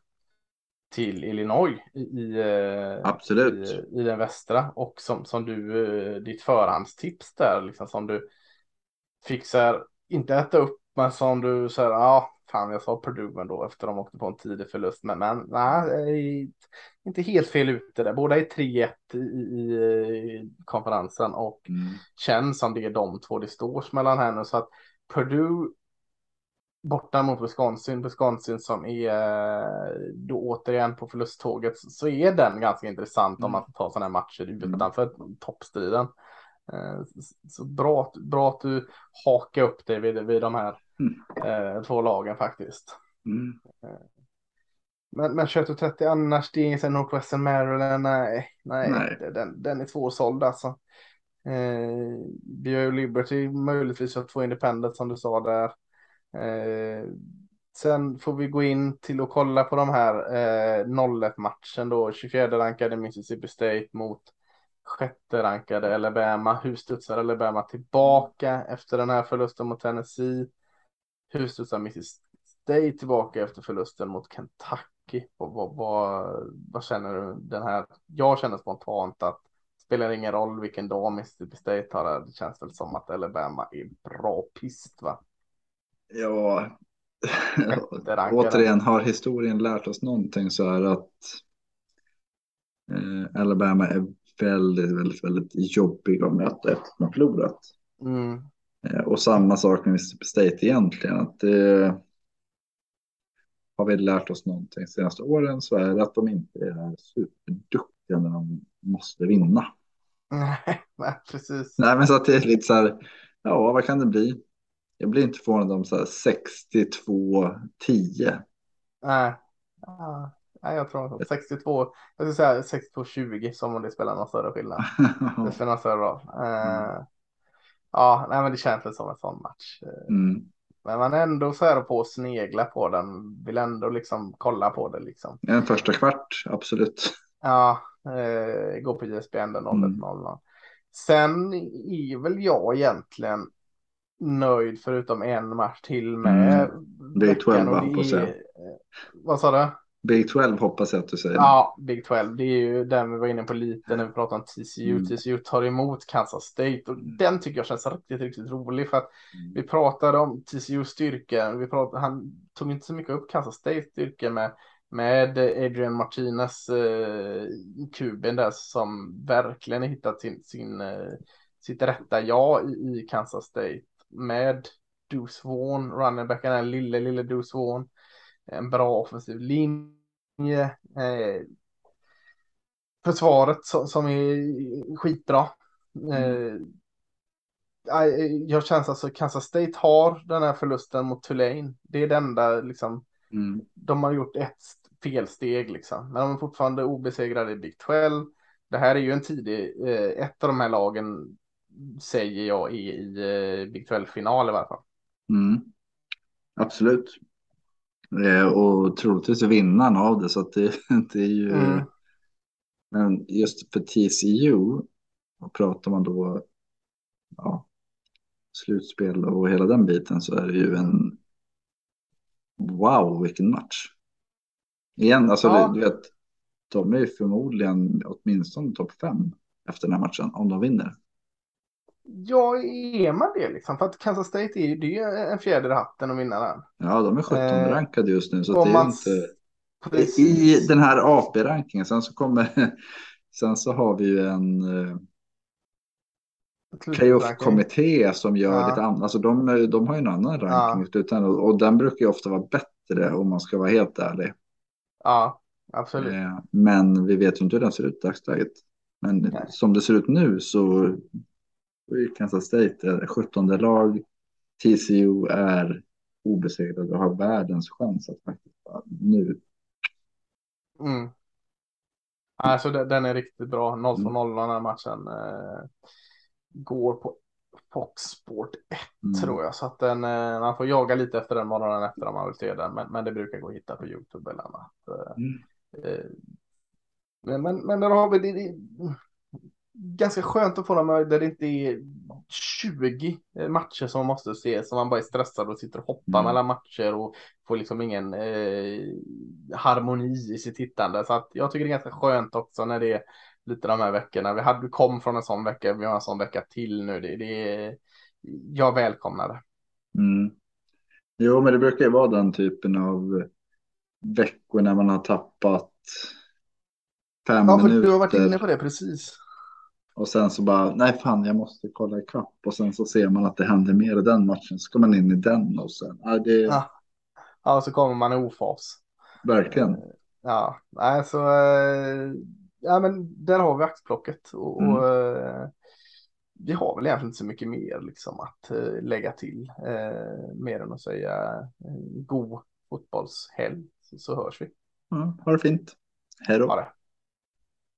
till Illinois i, i, eh, Absolut. i, i den västra. Och som, som du, eh, ditt förhandstips där, liksom som du här, inte äta upp, men som du här, ja, fan jag sa Purdue då efter de åkte på en tidig förlust. Men, men nej, inte helt fel ute där. Båda är 3-1 i, i, konferensen och mm. känns som det är de två det står mellan här nu. Så att Purdue borta mot Wisconsin, Wisconsin som är då återigen på förlusttåget så är den ganska intressant mm. om man får ta sådana här matcher utanför mm. toppstriden. Eh, så bra, bra att du hakar upp dig vid, vid de här mm. eh, två lagen faktiskt. Mm. Eh, men, men 21.30 annars, det är sen Northwestern Maryland, nej, nej, nej. Den, den är svårsåld alltså. Eh, vi har ju Liberty, möjligtvis har två independent som du sa där. Eh, sen får vi gå in till och kolla på de här eh, 0-1 matchen då, 24 rankade Mississippi State mot sjätte rankade Alabama. Hur studsar Alabama tillbaka efter den här förlusten mot Tennessee? Studsar Mississippi State tillbaka efter förlusten mot Kentucky? Och vad, vad, vad känner du den här? Jag känner spontant att det spelar ingen roll vilken dag Mississippi State har. Det känns väl som att Alabama är bra pist va? Ja, återigen har historien lärt oss någonting så är att eh, Alabama är väldigt, väldigt, väldigt jobbig att möta efter att man förlorat. Mm. Eh, och samma sak med Mississippi State egentligen. Att det, har vi lärt oss någonting de senaste åren så är det att de inte är superduktiga när de måste vinna. Nej, precis. Nej, men så att det är lite så här, ja, vad kan det bli? Jag blir inte förvånad om så här 62-10. Nej. Nej, jag tror 62, jag skulle säga 62-20 som om det spelar någon större skillnad. det spelar någon större roll. Uh, ja, nej, men det känns väl som en sån match. Mm. Men man är ändå så här på att snegla på den, vill ändå liksom kolla på det liksom. En första kvart, absolut. Ja, uh, gå på JSBN 0 mm. 0 Sen är väl jag egentligen nöjd förutom en match till med. Mm. Det är 12 va? På sig. Vad sa du? Big 12 hoppas jag att du säger. Ja, Big 12. Det är ju den vi var inne på lite när vi pratade om TCU. Mm. TCU tar emot Kansas State och den tycker jag känns riktigt, riktigt rolig för att mm. vi pratade om TCU styrka. Vi pratade, han tog inte så mycket upp Kansas State styrka med med Adrian Martinez eh, kuben där som verkligen hittat sin, sin eh, sitt rätta ja i, i Kansas State med Deuce Vaughn, runningbacken, den lille, lille Deuce Vaughn en bra offensiv linje. Eh, försvaret som, som är skitbra. Mm. Eh, jag känns alltså Kansas State har den här förlusten mot Tulane. Det är det enda liksom. Mm. De har gjort ett felsteg liksom, men de är fortfarande obesegrade i Big 12. Det här är ju en tidig, eh, ett av de här lagen säger jag är i eh, Big 12 final i varje fall. Mm. Absolut. Eh, och troligtvis vinnaren av det. Så att det, det är ju... Mm. Men just för TCU, och pratar man då ja, slutspel och hela den biten så är det ju en wow vilken match. Igen, alltså ja. du, vet, de är förmodligen åtminstone topp fem efter den här matchen om de vinner. Ja, är man det liksom? För att Kansas State är ju en fjäder i hatten att vinna den. Ja, de är 17 eh, rankade just nu. Så det är inte... Precis. I den här AP-rankingen. Sen så kommer... Sen så har vi ju en... Eh, playoff-kommitté som gör ja. lite annat. Alltså de, de har ju en annan ranking ja. utan, och den brukar ju ofta vara bättre om man ska vara helt ärlig. Ja, absolut. Eh, men vi vet ju inte hur den ser ut i dagsläget. Men Nej. som det ser ut nu så Kansas State är 17 lag. TCU är obesegrade och har världens chans att faktiskt nu. Mm. Alltså den är riktigt bra. 0 för 0 den här matchen. Eh, går på Fox Sport 1 mm. tror jag. Så att den, eh, man får jaga lite efter den morgonen efter om man vill se den. Men, men det brukar gå att hitta på YouTube eller annat. Eh, mm. Eh, men, men, men där har vi det, det ganska skönt att få dem där det inte är 20 matcher som man måste se, som man bara är stressad och sitter och hoppar mm. mellan matcher och får liksom ingen eh, harmoni i sitt tittande. Så att jag tycker det är ganska skönt också när det är lite de här veckorna. Vi hade, kom från en sån vecka, vi har en sån vecka till nu. Det, det är, jag välkomnar det. Mm. Jo, men det brukar ju vara den typen av veckor när man har tappat fem Ja, för minuter. du har varit inne på det precis. Och sen så bara, nej fan jag måste kolla ikapp. Och sen så ser man att det händer mer i den matchen. Så ska man in i den och sen, ja det Ja. Ja, så kommer man i ofas. verkligen. Ja, nej, så eh, ja, men där har vi axplocket och, Mm. och eh, vi har väl egentligen inte så mycket mer liksom att eh, lägga till eh, mer än att säga eh, god fotbollshelg så, så hörs vi. Ja, ha det fint. Hej då.